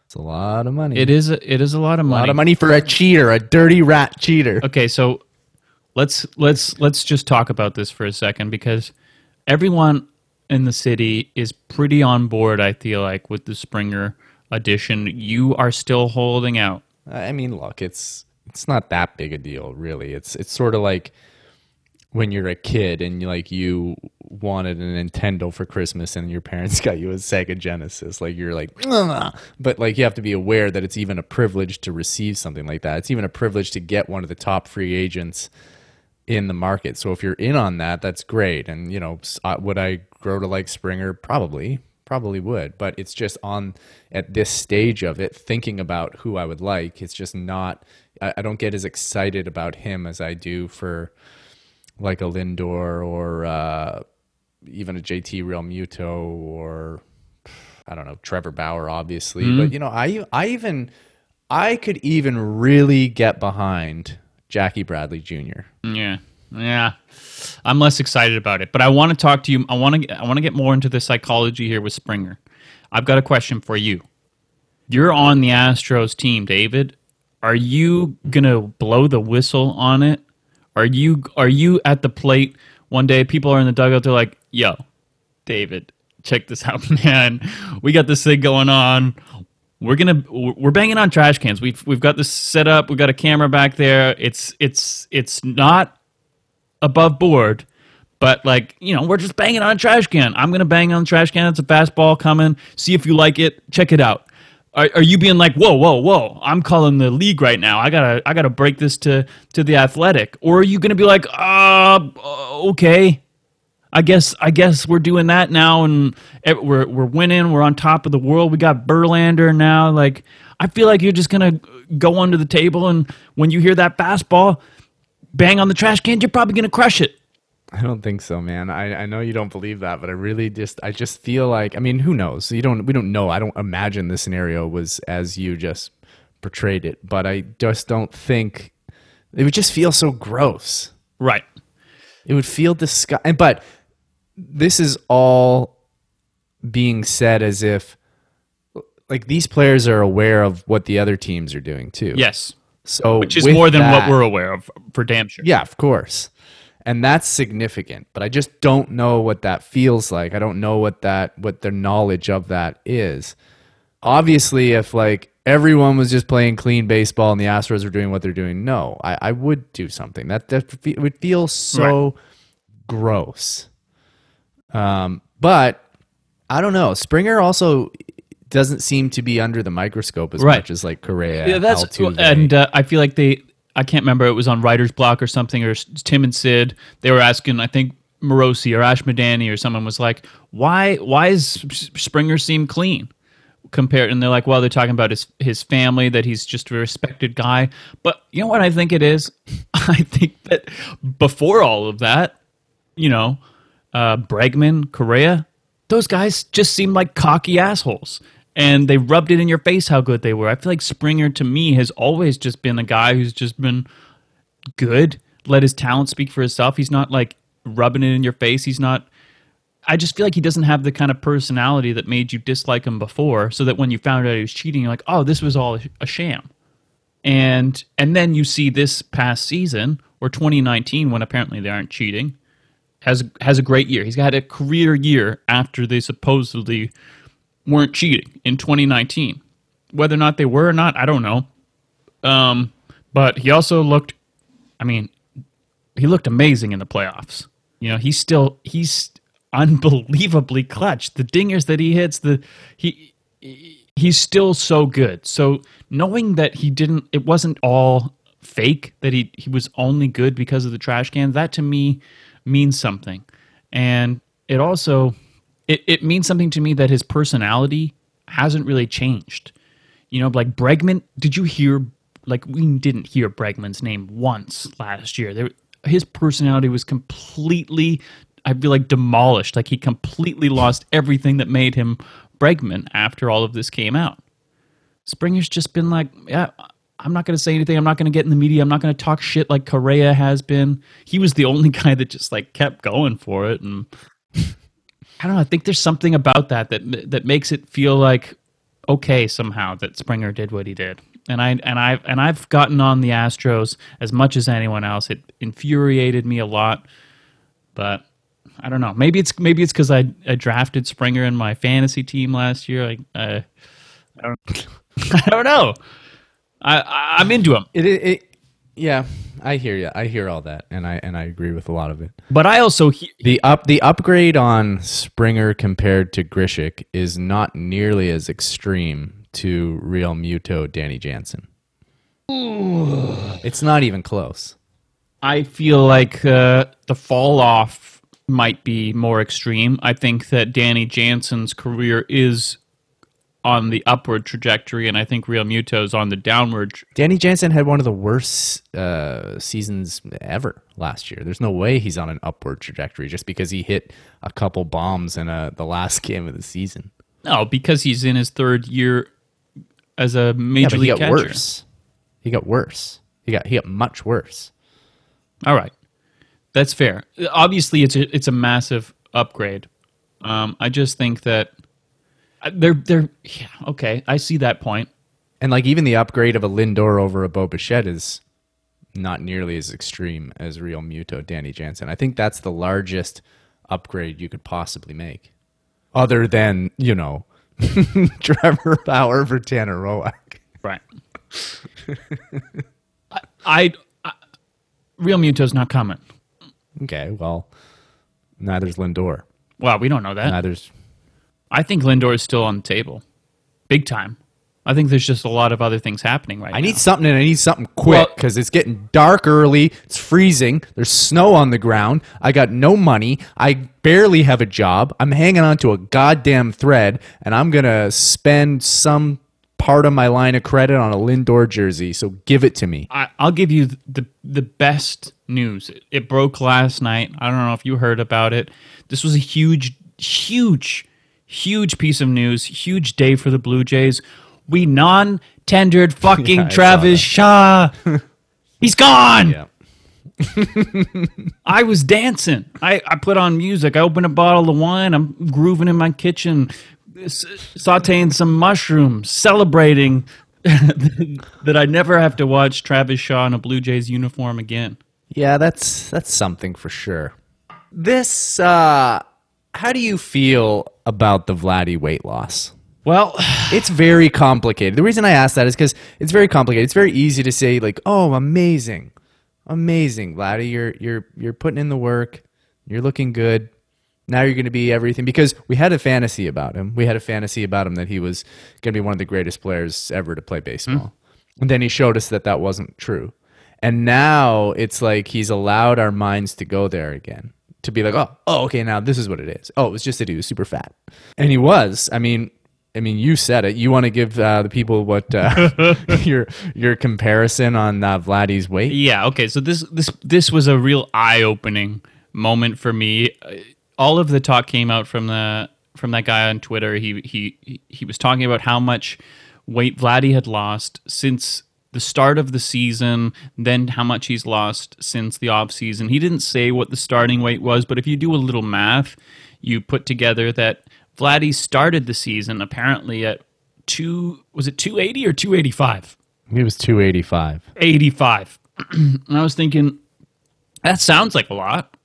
Speaker 2: it's a lot of money.
Speaker 1: It is a, it is a lot of money.
Speaker 2: a lot of money for a cheater, a dirty rat cheater.
Speaker 1: Okay, so let's let's let's just talk about this for a second because everyone in the city is pretty on board. I feel like with the Springer edition, you are still holding out.
Speaker 2: I mean, look, it's it's not that big a deal, really. It's it's sort of like when you're a kid and you like you wanted a Nintendo for Christmas and your parents got you a Sega Genesis. Like you're like, "Ugh." but like you have to be aware that it's even a privilege to receive something like that. It's even a privilege to get one of the top free agents in the market. So if you're in on that, that's great. And you know, uh, would I grow to like Springer? Probably, probably would. But it's just on at this stage of it, thinking about who I would like. It's just not. I, I don't get as excited about him as I do for like a Lindor or uh, even a JT Realmuto or I don't know Trevor Bauer, obviously. But you know, I I even I could even really get behind Jackie Bradley Jr.
Speaker 1: Yeah, yeah. I'm less excited about it, but I want to talk to you. I want to I want to get more into the psychology here with Springer. I've got a question for you. You're on the Astros team, David. Are you gonna blow the whistle on it? Are you are you at the plate one day? People are in the dugout. They're like, "Yo, David, check this out, man. We got this thing going on. We're gonna we're banging on trash cans. We've we've got this set up. We've got a camera back there. It's it's it's not above board, but like you know, we're just banging on a trash can. I'm gonna bang on the trash can. It's a fastball coming. See if you like it. Check it out. Are, are you being like, whoa, whoa, whoa? I'm calling the league right now. I gotta I gotta break this to to the athletic. Or are you gonna be like, uh, okay. I guess I guess we're doing that now, and we're we're winning. We're on top of the world. We got Verlander now. Like I feel like you're just gonna go under the table, and when you hear that fastball bang on the trash can, you're probably gonna crush it.
Speaker 2: I don't think so, man. I, I know you don't believe that, but I really just I just feel like I mean, who knows? You don't we don't know. I don't imagine the scenario was as you just portrayed it, but I just don't think it would just feel so gross.
Speaker 1: Right.
Speaker 2: It would feel disgusting. But this is all being said as if like these players are aware of what the other teams are doing too.
Speaker 1: Yes.
Speaker 2: So
Speaker 1: Which is more than what we're aware of for damn sure.
Speaker 2: Yeah, of course. And that's significant, but I just don't know what that feels like. I don't know what that what their knowledge of that is. Obviously, if like everyone was just playing clean baseball and the Astros were doing what they're doing, no, I, I would do something. That that fe- would feel so gross. Um, but I don't know. Springer also doesn't seem to be under the microscope as
Speaker 1: Right.
Speaker 2: much as like Correa.
Speaker 1: Yeah, that's
Speaker 2: Altuve.
Speaker 1: and uh, I feel like they. I can't remember. It was on Writer's Block or something, or Tim and Sid. They were asking. I think Morosi or Arash Madani or someone was like, "Why? Why is Springer seem clean?" Compared, and they're like, "Well, they're talking about his his family. That he's just a respected guy." But you know what I think it is? I think that before all of that, you know, uh, Bregman, Correa, those guys just seem like cocky assholes. And they rubbed it in your face how good they were. I feel like Springer, to me, has always just been a guy who's just been good, let his talent speak for himself. He's not like rubbing it in your face. He's not. I just feel like he doesn't have the kind of personality that made you dislike him before, so that when you found out he was cheating, you're like, oh, this was all a sham and and then you see this past season or 2019 when apparently they aren't cheating has has a great year. He's had a career year after they supposedly weren't cheating in 2019. Whether or not they were or not, I don't know. Um, but he also looked. I mean, he looked amazing in the playoffs. You know, he's still he's unbelievably clutch. The dingers that he hits, the he he's still so good. So knowing that he didn't, it wasn't all fake. That he he was only good because of the trash cans. That to me means something, and it also it, it means something to me that his personality hasn't really changed. You know, like Bregman. Did you hear? Like we didn't hear Bregman's name once last year. There, his personality was completely. I feel like demolished. Like he completely lost everything that made him Bregman after all of this came out. Springer's just been like, yeah, I'm not going to say anything. I'm not going to get in the media. I'm not going to talk shit like Correa has been. He was the only guy that just like kept going for it, and I don't know. I think there's something about that that that makes it feel like okay somehow that Springer did what he did. And I and I and I've gotten on the Astros as much as anyone else. It infuriated me a lot, but I don't know. Maybe it's maybe it's because I, I drafted Springer in my fantasy team last year. Like uh, I don't I don't know. I, I I'm into him,
Speaker 2: It, it, it yeah, I hear you. I hear all that, and I and I agree with a lot of it.
Speaker 1: but I also he,
Speaker 2: The up the upgrade on Springer compared to Grichuk is not nearly as extreme to Realmuto Danny Jansen. It's not even close.
Speaker 1: I feel like uh, the fall off might be more extreme. I think that Danny Jansen's career is on the upward trajectory, and I think Realmuto's on the downward. tr-
Speaker 2: Danny Jansen had one of the worst uh, seasons ever last year. There's no way he's on an upward trajectory just because he hit a couple bombs in uh the last game of the season.
Speaker 1: No, because he's in his third year as a
Speaker 2: Yeah,
Speaker 1: major
Speaker 2: he
Speaker 1: league
Speaker 2: got
Speaker 1: catcher.
Speaker 2: worse. He got worse. He got he got much worse.
Speaker 1: All right, that's fair. Obviously, it's a it's a massive upgrade. Um, I just think that Uh, they're they're yeah, okay. I see that point.
Speaker 2: And like even the upgrade of a Lindor over a Bo Bichette is not nearly as extreme as Realmuto Danny Jansen. I think that's the largest upgrade you could possibly make. Other than, you know, Trevor Bauer for Tanner Roark.
Speaker 1: Right. I, I, I Realmuto's not coming.
Speaker 2: Okay, well, neither's Lindor.
Speaker 1: Well, we don't know that.
Speaker 2: Neither's
Speaker 1: I think Lindor is still on the table, big time. I think there's just a lot of other things happening right
Speaker 2: I
Speaker 1: now.
Speaker 2: I need something and I need something quick
Speaker 1: Well-
Speaker 2: because it's getting dark early. It's freezing. There's snow on the ground. I got no money. I barely have a job. I'm hanging on to a goddamn thread and I'm going to spend some part of my line of credit on a Lindor jersey. So give it to me.
Speaker 1: I, I'll give you the the best news. It, it broke last night. I don't know if you heard about it. This was a huge, huge, huge piece of news. Huge day for the Blue Jays. We non-tendered fucking
Speaker 2: I saw
Speaker 1: Travis Shaw. He's gone.
Speaker 2: Yeah.
Speaker 1: I was dancing. I, I put on music. I opened a bottle of wine. I'm grooving in my kitchen, sauteing some mushrooms, celebrating that I never have to watch Travis Shaw in a Blue Jays uniform again.
Speaker 2: Yeah, that's that's something for sure. This uh how do you feel about the Vladdy weight loss?
Speaker 1: Well,
Speaker 2: It's very complicated. The reason I ask that is because it's very complicated. It's very easy to say like, "Oh, amazing, amazing, Vladdy, you're you're you're putting in the work, you're looking good. Now you're going to be everything." Because we had a fantasy about him. We had a fantasy about him that he was going to be one of the greatest players ever to play baseball. Hmm. And then he showed us that that wasn't true. And now it's like he's allowed our minds to go there again. To be like, oh, oh, okay, now this is what it is. Oh, it was just that he was super fat, and he was. I mean, I mean, you said it. You want to give uh, the people what uh, your your comparison on uh, Vladdy's weight?
Speaker 1: yeah, okay. So this this this was a real eye-opening moment for me. Uh, All of the talk came out from the from that guy on Twitter. He he he was talking about how much weight Vladdy had lost since the start of the season, then how much he's lost since the off season. He didn't say what the starting weight was, but if you do a little math, you put together that Vladdy started the season apparently at two was it 280 or 285?
Speaker 2: He was two eighty five.
Speaker 1: 85. and I was thinking, that sounds like a lot.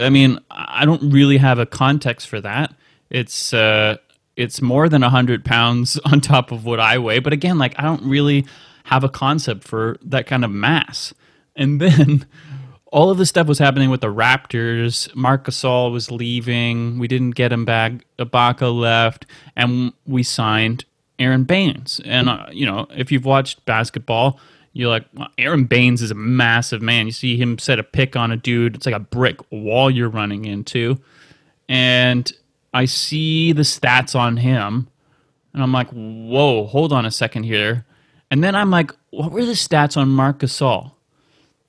Speaker 1: I mean, I don't really have a context for that. It's uh, it's more than 100 pounds on top of what I weigh. But again, like, I don't really have a concept for that kind of mass. And then all of this stuff was happening with the Raptors. Marc Gasol was leaving. We didn't get him back. Ibaka left. And we signed Aron Baynes. And, uh, you know, if you've watched basketball, you're like, well, Aron Baynes is a massive man. You see him set a pick on a dude, it's like a brick wall you're running into. And I see the stats on him, and I'm like, whoa, hold on a second here. And then I'm like, what were the stats on Marc Gasol?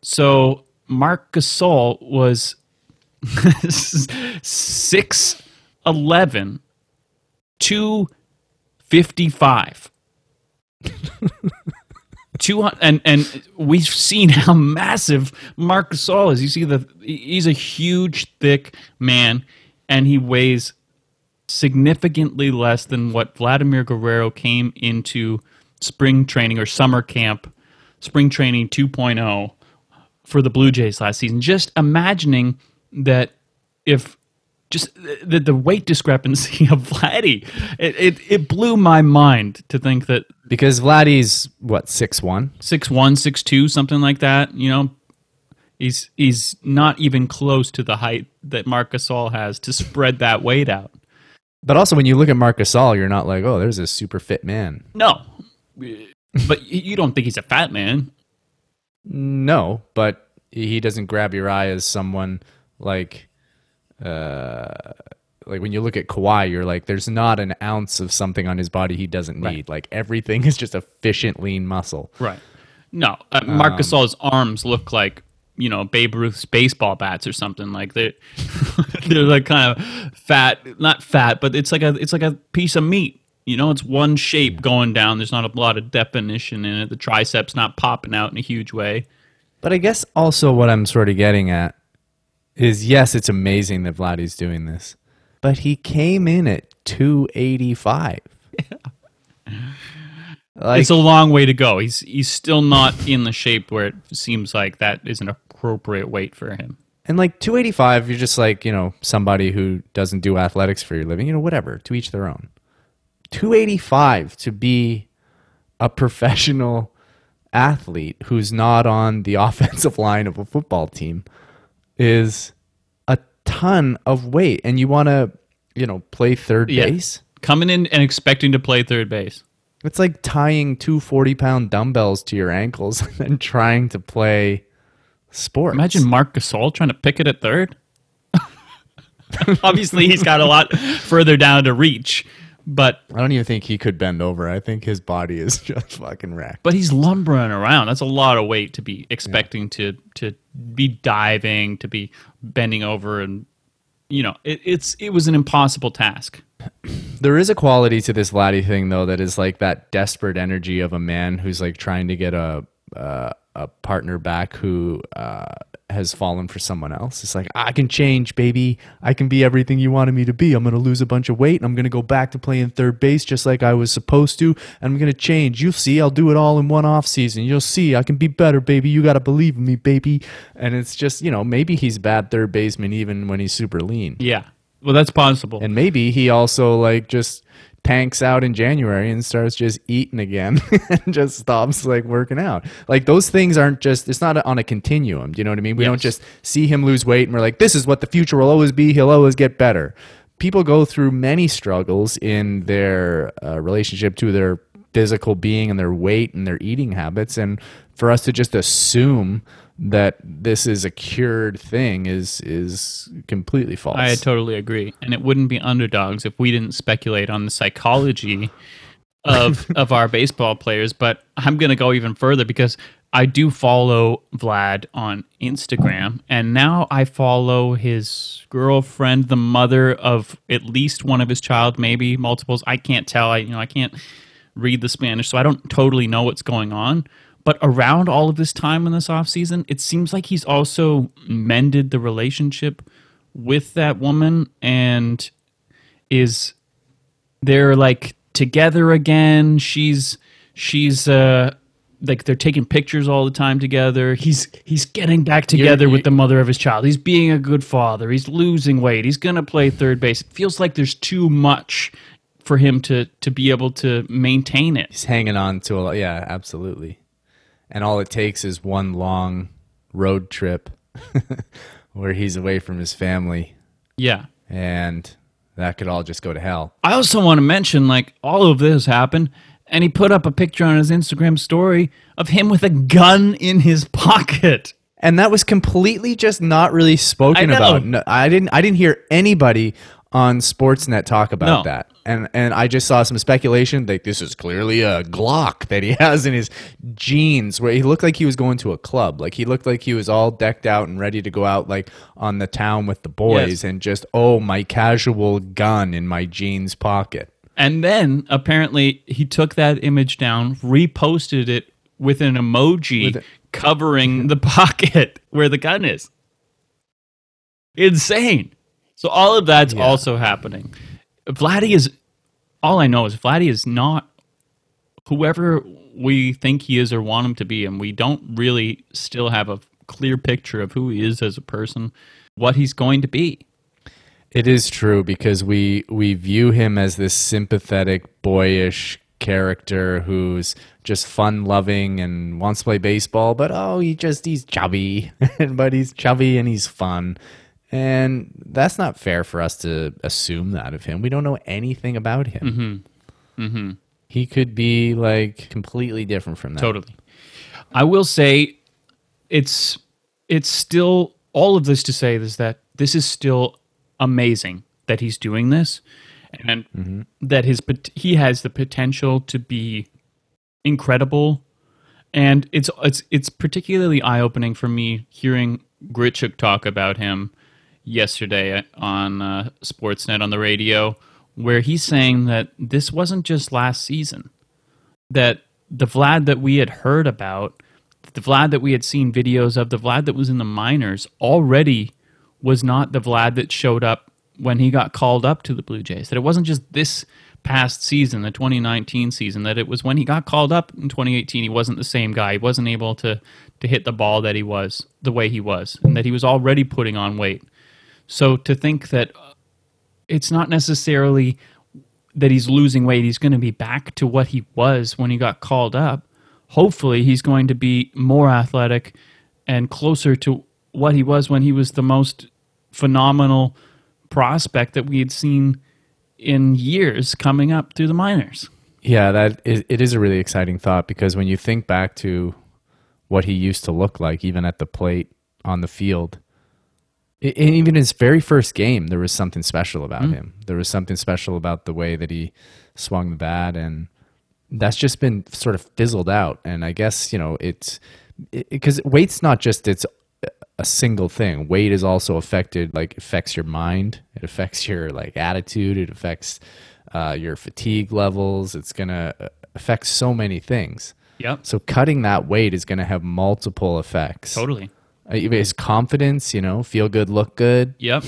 Speaker 1: So Marc Gasol was 6'11, 255. Two and and we've seen how massive Marc Gasol is. You see the he's a huge, thick man, and he weighs significantly less than what Vladimir Guerrero came into spring training or summer camp, spring training 2.0 for the Blue Jays last season. Just imagining that if just the, the weight discrepancy of Vladdy, it, it, it blew my mind to think that
Speaker 2: Because Vladdy's what six one.
Speaker 1: six one, six two, something like that. You know, he's he's not even close to the height that Marc Gasol has to spread that weight out.
Speaker 2: But also, when you look at Marc Gasol, you're not like, oh, there's a super fit man.
Speaker 1: No, but you don't think he's a fat man?
Speaker 2: No, but he doesn't grab your eye as someone like, uh, like when you look at Kawhi, you're like, there's not an ounce of something on his body he doesn't need.
Speaker 1: Right.
Speaker 2: Like everything is just efficient, lean muscle.
Speaker 1: Right. No, uh, Marc Gasol's arms look like you know Babe Ruth's baseball bats or something. Like they they're like kind of fat, not fat, but it's like a it's like a piece of meat. You know, it's one shape going down. There's not a lot of definition in it. The triceps not popping out in a huge way.
Speaker 2: But I guess also what I'm sort of getting at is yes, it's amazing that Vladdy's doing this, but he came in at 285. Like,
Speaker 1: it's a long way to go. He's he's still not in the shape where it seems like that is an appropriate weight for him.
Speaker 2: and like 285, you're just like, you know, somebody who doesn't do athletics for your living, you know, whatever, to each their own. 285 to be a professional athlete who's not on the offensive line of a football team is a ton of weight. And you want to, you know, play third
Speaker 1: Yeah.
Speaker 2: base?
Speaker 1: Coming in and expecting to play third base.
Speaker 2: It's like tying two 40 pound dumbbells to your ankles and then trying to play sports.
Speaker 1: Imagine Marc Gasol trying to pick it at third. Obviously, he's got a lot further down to reach, But
Speaker 2: I don't even think he could bend over. I think his body is just fucking wrecked.
Speaker 1: but he's lumbering around. That's a lot of weight to be expecting to to be diving, to be bending over, and you know, it, it's it was an impossible task.
Speaker 2: There is a quality to this Vladdy thing though that is like that desperate energy of a man who's like trying to get a uh, a partner back who uh, has fallen for someone else. It's like I can change, baby. I can be everything you wanted me to be. I'm gonna lose a bunch of weight. And I'm gonna go back to playing third base just like I was supposed to. And I'm gonna change. You'll see. I'll do it all in one off season. You'll see. I can be better, baby. You gotta believe in me, baby. And it's just you know maybe he's bad third baseman even when he's super lean.
Speaker 1: Yeah, well, that's possible.
Speaker 2: And maybe he also like just tanks out in January and starts just eating again and just stops like working out. Like those things aren't just it's not on a continuum. Do you know what I mean? We don't just see him lose weight and we're like this is what the future will always be. He'll always get better. People go through many struggles in their uh, relationship to their physical being and their weight and their eating habits and for us to just assume that this is a cured thing is is completely false.
Speaker 1: I totally agree, and it wouldn't be underdogs if we didn't speculate on the psychology of of our baseball players. But I'm gonna go even further because I do follow Vlad on Instagram, and now I follow his girlfriend, the mother of at least one of his child, maybe multiples. I can't tell. I you know I can't read the Spanish, so I don't totally know what's going on. But around all of this time in this off season, it seems like he's also mended the relationship with that woman and is they're like together again. She's she's uh like they're taking pictures all the time together. He's he's getting back together
Speaker 2: you-
Speaker 1: with the mother of his child. He's being a good father. He's losing weight. He's gonna play third base. It feels like there's too much for him to to be able to maintain it.
Speaker 2: He's hanging on to a lot. Yeah, absolutely. And all it takes is one long road trip where he's away from his family,
Speaker 1: Yeah.
Speaker 2: and that could all just go to hell.
Speaker 1: I also want to mention like all of this happened and he put up a picture on his Instagram story of him with a gun in his pocket.
Speaker 2: And that was completely just not really spoken
Speaker 1: I
Speaker 2: about. No, I didn't. I didn't hear anybody on Sportsnet talk about
Speaker 1: No.
Speaker 2: that. And and I just saw some speculation that this is clearly a Glock that he has in his jeans, where he looked like he was going to a club. Like he looked like he was all decked out and ready to go out like on the town with the boys,
Speaker 1: Yes.
Speaker 2: and just oh my casual gun in my jeans pocket.
Speaker 1: And then apparently he took that image down, reposted it with an emoji
Speaker 2: With a-
Speaker 1: covering the pocket where the gun is. Insane. So all of that's
Speaker 2: Yeah.
Speaker 1: also happening. Vladdy is all I know is Vladdy is not whoever we think he is or want him to be, and we don't really still have a clear picture of who he is as a person, what he's going to be.
Speaker 2: It is true because we we view him as this sympathetic, boyish character who's just fun loving and wants to play baseball, but oh, he just he's chubby, but he's chubby and he's fun. And that's not fair for us to assume that of him. We don't know anything about him. Mm-hmm. Mm-hmm. He could be like completely different from that.
Speaker 1: Totally. I will say it's it's still all of this to say is that this is still amazing that he's doing this and mm-hmm. that his he has the potential to be incredible and it's it's it's particularly eye-opening for me hearing Grichuk talk about him yesterday on uh, Sportsnet on the radio where he's saying that this wasn't just last season that the Vlad that we had heard about, the Vlad that we had seen videos of, the Vlad that was in the minors already was not the Vlad that showed up when he got called up to the Blue Jays. That it wasn't just this past season, the 2019 season, that it was when he got called up in 2018, he wasn't the same guy. He wasn't able to to hit the ball that he was the way he was, and that he was already putting on weight. So to think that uh, it's not necessarily that he's losing weight. He's going to be back to what he was when he got called up. Hopefully, he's going to be more athletic and closer to what he was when he was the most phenomenal prospect that we had seen in years coming up through the minors.
Speaker 2: Yeah, that it is a really exciting thought because when you think back to what he used to look like, even at the plate on the field, I- and even his very first game, there was something special about him. There was something special about the way that he swung the bat, and that's just been sort of fizzled out. And I guess you know it's because weight's not just it's a single thing. Weight is also affected, like affects your mind. It affects your like attitude. It affects uh, your fatigue levels. It's gonna uh, affect so many things.
Speaker 1: Yep.
Speaker 2: So cutting that weight is gonna have multiple effects.
Speaker 1: Totally.
Speaker 2: Uh, His confidence, you know, feel good, look good.
Speaker 1: Yep.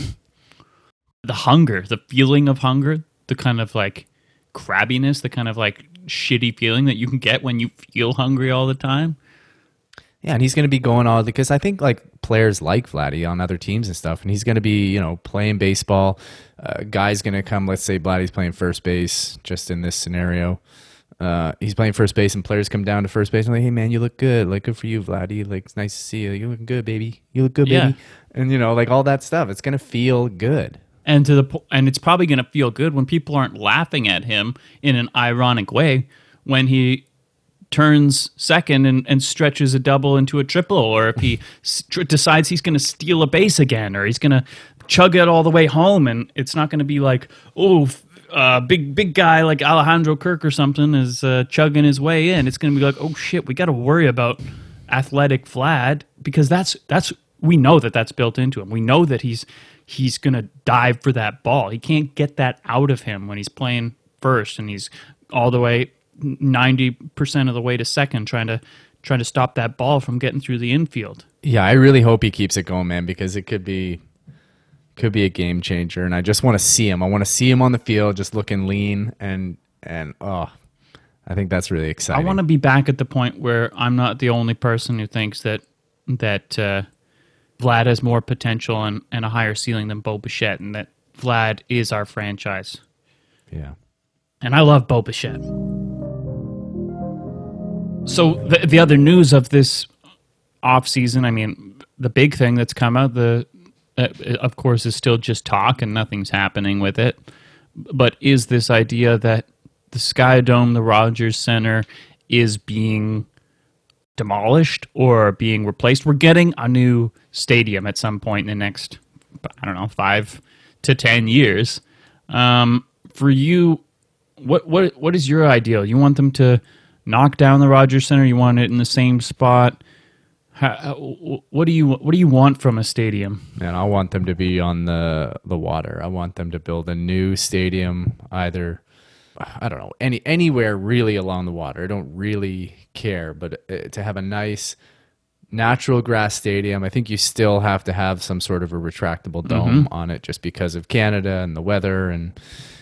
Speaker 1: The hunger, the feeling of hunger, the kind of like crabbiness, the kind of like shitty feeling that you can get when you feel hungry all the time.
Speaker 2: Yeah, and he's going to be going all because I think like players like Vladdy on other teams and stuff, and he's going to be you know playing baseball. Uh, guy's going to come. Let's say Vladdy's playing first base, just in this scenario. Uh, he's playing first base, and players come down to first base and like, hey man, you look good. Like good for you, Vladdy. Like it's nice to see you. You looking good, baby. You look good,
Speaker 1: Yeah.
Speaker 2: baby. And you know like all that stuff. It's going to feel good.
Speaker 1: and to the po- and it's probably going to feel good when people aren't laughing at him in an ironic way when he turns second and, and stretches a double into a triple or if he st- decides he's going to steal a base again or he's going to chug it all the way home and it's not going to be like oh uh, big big guy like Alejandro Kirk or something is uh, chugging his way in it's going to be like oh shit we got to worry about athletic Vlad because that's that's we know that that's built into him. We know that he's he's going to dive for that ball. He can't get that out of him when he's playing first and he's all the way 90% of the way to second trying to trying to stop that ball from getting through the infield.
Speaker 2: Yeah, I really hope he keeps it going, man, because it could be could be a game changer. And I just want to see him. I want to see him on the field, just looking lean and and oh, I think that's really exciting.
Speaker 1: I want to be back at the point where I'm not the only person who thinks that that uh, Vlad has more potential and, and a higher ceiling than Bo Bichette, and that Vlad is our franchise.
Speaker 2: yeah.
Speaker 1: and I love Bo Bichette. So the the other news of this off season, I mean, the big thing that's come out, the of course, is still just talk and nothing's happening with it. But is this idea that the Sky Dome, the Rogers Center, is being demolished or being replaced? We're getting a new stadium at some point in the next, I don't know, five to ten years. Um, for you, what what what is your ideal? You want them to knock down the Rogers Center? You want it in the same spot? How, how- what do you what do you want from a stadium?
Speaker 2: And I want them to be on the the water. I want them to build a new stadium either I don't know, any anywhere really along the water. I don't really care, but uh, to have a nice natural grass stadium, I think you still have to have some sort of a retractable dome on it just because of Canada and the weather and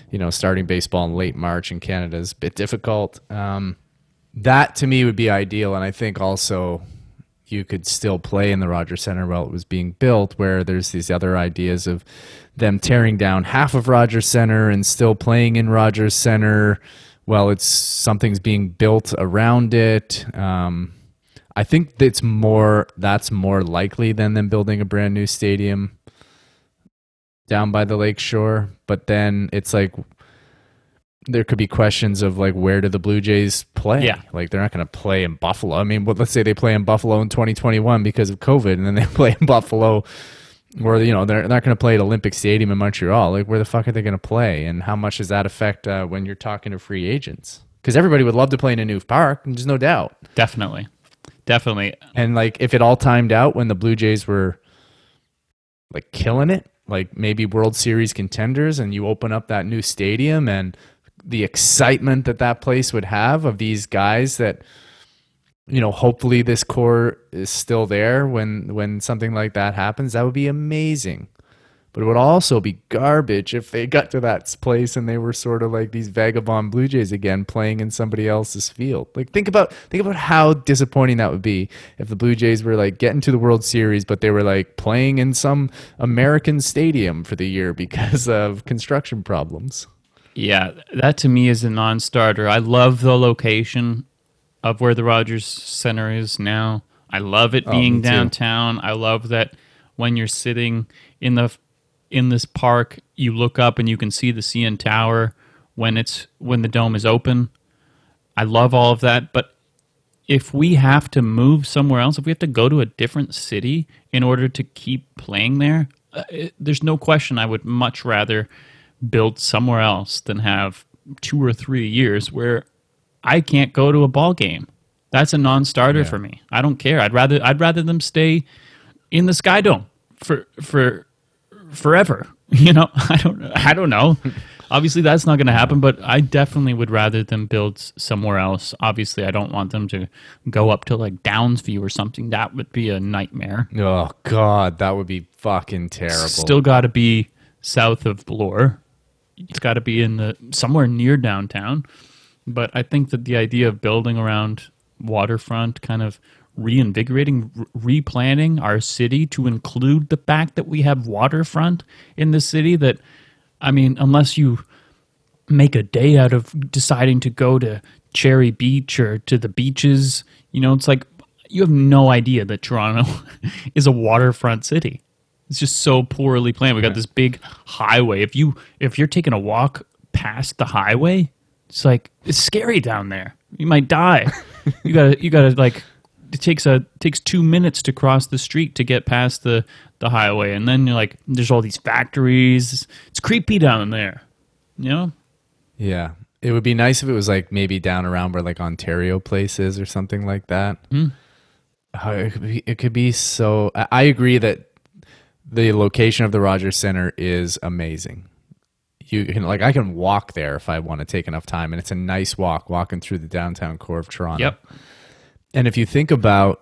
Speaker 2: you know, starting baseball in late March in Canada is a bit difficult. Um, that to me would be ideal and I think also you could still play in the Rogers Center while it was being built, where there's these other ideas of them tearing down half of Rogers Center and still playing in Rogers Center while it's something's being built around it. Um, I think that's more that's more likely than them building a brand new stadium down by the lake shore. But then it's like there could be questions of like where do the Blue Jays play?
Speaker 1: Yeah.
Speaker 2: Like they're not going to play in Buffalo. I mean, well, let's say they play in Buffalo in 2021 because of COVID, and then they play in Buffalo, or you know they're not going to play at Olympic Stadium in Montreal. Like where the fuck are they going to play? And how much does that affect uh, when you're talking to free agents? Because everybody would love to play in a new park, and there's no doubt.
Speaker 1: Definitely, definitely.
Speaker 2: And like if it all timed out when the Blue Jays were like killing it, like maybe World Series contenders, and you open up that new stadium and the excitement that that place would have of these guys that you know hopefully this core is still there when when something like that happens. That would be amazing. But it would also be garbage if they got to that place and they were sort of like these vagabond blue jays again playing in somebody else's field. Like think about think about how disappointing that would be if the blue jays were like getting to the world series but they were like playing in some american stadium for the year because of construction problems
Speaker 1: Yeah, that to me is a non-starter. I love the location of where the Rogers Center is now. I love it
Speaker 2: Oh,
Speaker 1: being downtown. I love that when you're sitting in the in this park, you look up and you can see the CN Tower when it's when the dome is open. I love all of that, but if we have to move somewhere else, if we have to go to a different city in order to keep playing there, uh, it, there's no question I would much rather build somewhere else than have two or three years where I can't go to a ball game. That's a non-starter
Speaker 2: Yeah.
Speaker 1: for me. I don't care. I'd rather I'd rather them stay in the Sky Dome for for forever. You know, I don't I don't know. Obviously, that's not going to happen. But I definitely would rather them build somewhere else. Obviously, I don't want them to go up to like Downsview or something. That would be a nightmare.
Speaker 2: Oh God, that would be fucking terrible.
Speaker 1: Still got to be south of Bloor. It's got to be in the somewhere near downtown. But I think that the idea of building around waterfront, kind of reinvigorating, re- replanning our city to include the fact that we have waterfront in the city. That, I mean, unless you make a day out of deciding to go to Cherry Beach or to the beaches, you know, it's like you have no idea that Toronto is a waterfront city. It's just so poorly planned. We got this big highway. If you if you're taking a walk past the highway, it's like it's scary down there. You might die. you gotta you gotta like it takes a takes two minutes to cross the street to get past the the highway, and then you're like there's all these factories. It's creepy down there. You know?
Speaker 2: Yeah. It would be nice if it was like maybe down around where like Ontario places or something like that. Uh, it, could be, it could be so. I agree that the location of the Rogers Center is amazing. You can like I can walk there if I want to take enough time, and it's a nice walk walking through the downtown core of Toronto.
Speaker 1: Yep.
Speaker 2: And if you think about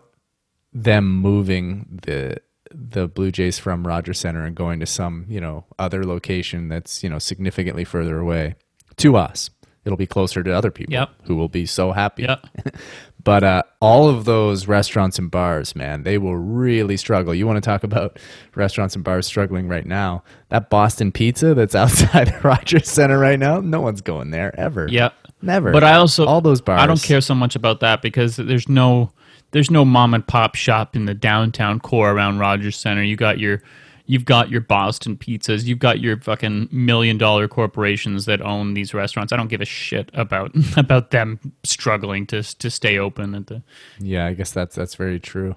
Speaker 2: them moving the the Blue Jays from Rogers Center and going to some, you know, other location that's, you know, significantly further away to us, it'll be closer to other people
Speaker 1: Yep.
Speaker 2: who will be so happy.
Speaker 1: Yep.
Speaker 2: But uh, all of those restaurants and bars, man, they will really struggle. You want to talk about restaurants and bars struggling right now? That Boston Pizza that's outside the Rogers Center right now, no one's going there ever.
Speaker 1: Yep.
Speaker 2: Never.
Speaker 1: But I also
Speaker 2: all those bars.
Speaker 1: I don't care so much about that because there's no there's no mom and pop shop in the downtown core around Rogers Center. You got your you've got your Boston pizzas, you've got your fucking million dollar corporations that own these restaurants. I don't give a shit about about them struggling to to stay open at the
Speaker 2: Yeah, I guess that's that's very true.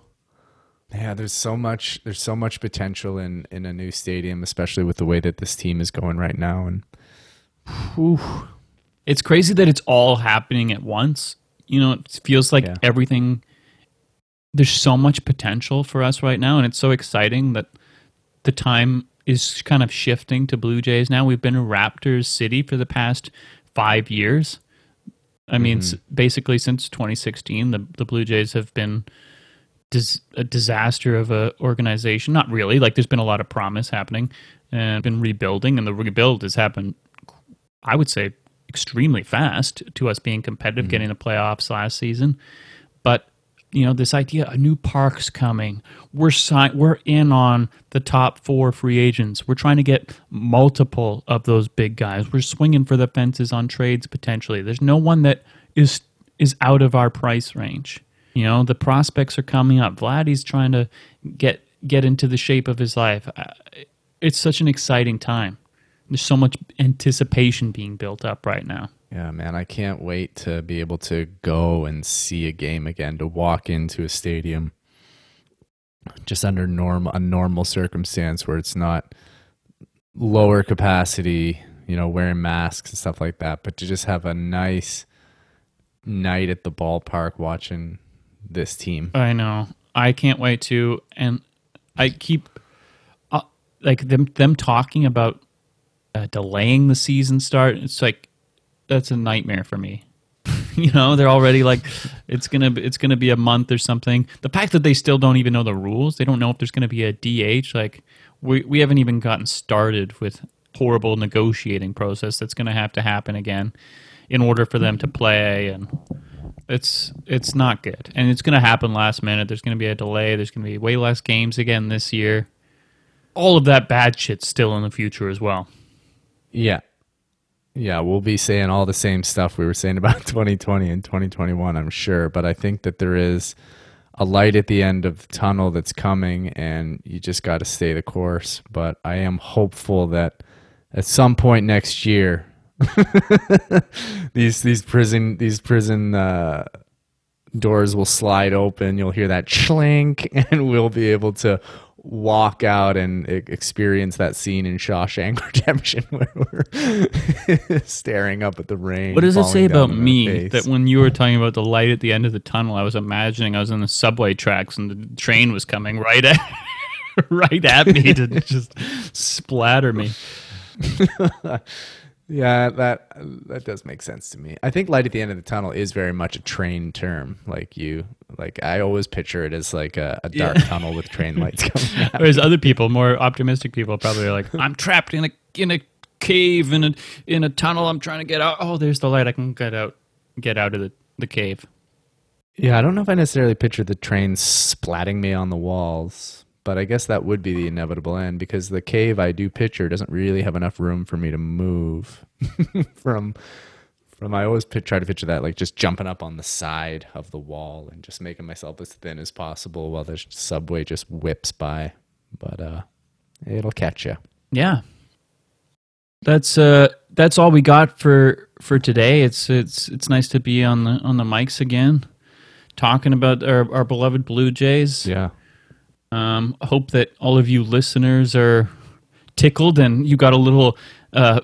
Speaker 2: Yeah, there's so much there's so much potential in in a new stadium, especially with the way that this team is going right now. And
Speaker 1: it's crazy that it's all happening at once. You know, it feels like
Speaker 2: Yeah.
Speaker 1: everything. There's so much potential for us right now, and it's so exciting that the time is kind of shifting to Blue Jays now. We've been a Raptors city for the past five years. I mean, mm-hmm. s basically since 2016, the the Blue Jays have been dis- a disaster of a organization. Not really. Like, there's been a lot of promise happening and been rebuilding, and the rebuild has happened I would say extremely fast to us being competitive, mm-hmm. getting the playoffs last season. But you know, this idea a new park's coming. We're si- we're in on the top four free agents. We're trying to get multiple of those big guys. We're swinging for the fences on trades potentially. There's no one that is is out of our price range. You know, the prospects are coming up. Vladdy's trying to get get into the shape of his life. It's such an exciting time. There's so much anticipation being built up right now.
Speaker 2: Yeah, man, I can't wait to be able to go and see a game again, to walk into a stadium just under norm a normal circumstance where it's not lower capacity, you know, wearing masks and stuff like that, but to just have a nice night at the ballpark watching this team.
Speaker 1: I know. I can't wait to, and I keep uh, like them them talking about uh, delaying the season start. It's like that's a nightmare for me. you know, they're already like it's gonna be- it's gonna be a month or something. The fact that they still don't even know the rules, they don't know if there's gonna be a DH. Like we we haven't even gotten started with horrible negotiating process that's gonna have to happen again in order for them to mm-hmm. play and it's it's not good and it's going to happen last minute there's going to be a delay there's going to be way less games again this year all of that bad shit's still in the future as well
Speaker 2: Yeah. Yeah, we'll be saying all the same stuff we were saying about 2020 and 2021, I'm sure. But I think that there is a light at the end of the tunnel that's coming, and you just got to stay the course. But I am hopeful that at some point next year, these these prison these prison uh, doors will slide open. You'll hear that clink, and we'll be able to walk out and experience that scene in Shawshank Redemption where we're staring up at the rain.
Speaker 1: What does it say about me that when you were talking about the light at the end of the tunnel, I was imagining I was in the subway tracks and the train was coming right at right at me to just splatter me.
Speaker 2: Yeah, that that does make sense to me. I think light at the end of the tunnel is very much a train term. Like you, like I always picture it as like a, a dark
Speaker 1: Yeah.
Speaker 2: tunnel with train lights coming out.
Speaker 1: Whereas other people, more optimistic people, probably are like, "I'm trapped in a in a cave in a in a tunnel. I'm trying to get out. Oh, there's the light. I can get out get out of the, the cave."
Speaker 2: Yeah, I don't know if I necessarily picture the train splatting me on the walls, but I guess that would be the inevitable end because the cave I do picture doesn't really have enough room for me to move from from I always try to picture that like just jumping up on the side of the wall and just making myself as thin as possible while the subway just whips by. But uh it'll catch you.
Speaker 1: Yeah. That's uh that's all we got for for today. It's it's it's nice to be on the on the mics again, talking about our, our beloved Blue Jays.
Speaker 2: Yeah.
Speaker 1: Um, hope that all of you listeners are tickled and you got a little uh,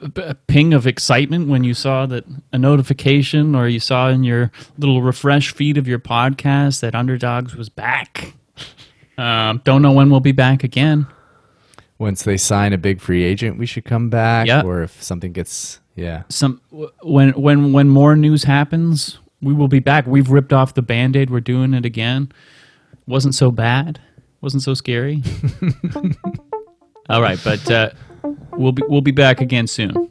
Speaker 1: ping of excitement when you saw that a notification or you saw in your little refresh feed of your podcast that Underdogs was back. Um, don't know when we'll be back again.
Speaker 2: Once they sign a big free agent, we should come back
Speaker 1: Yeah.
Speaker 2: or if something gets yeah.
Speaker 1: some when when when more news happens, we will be back. We've ripped off the band-aid. We're doing it again. Wasn't so bad. Wasn't so scary. All right, but uh, we'll be we'll be back again soon.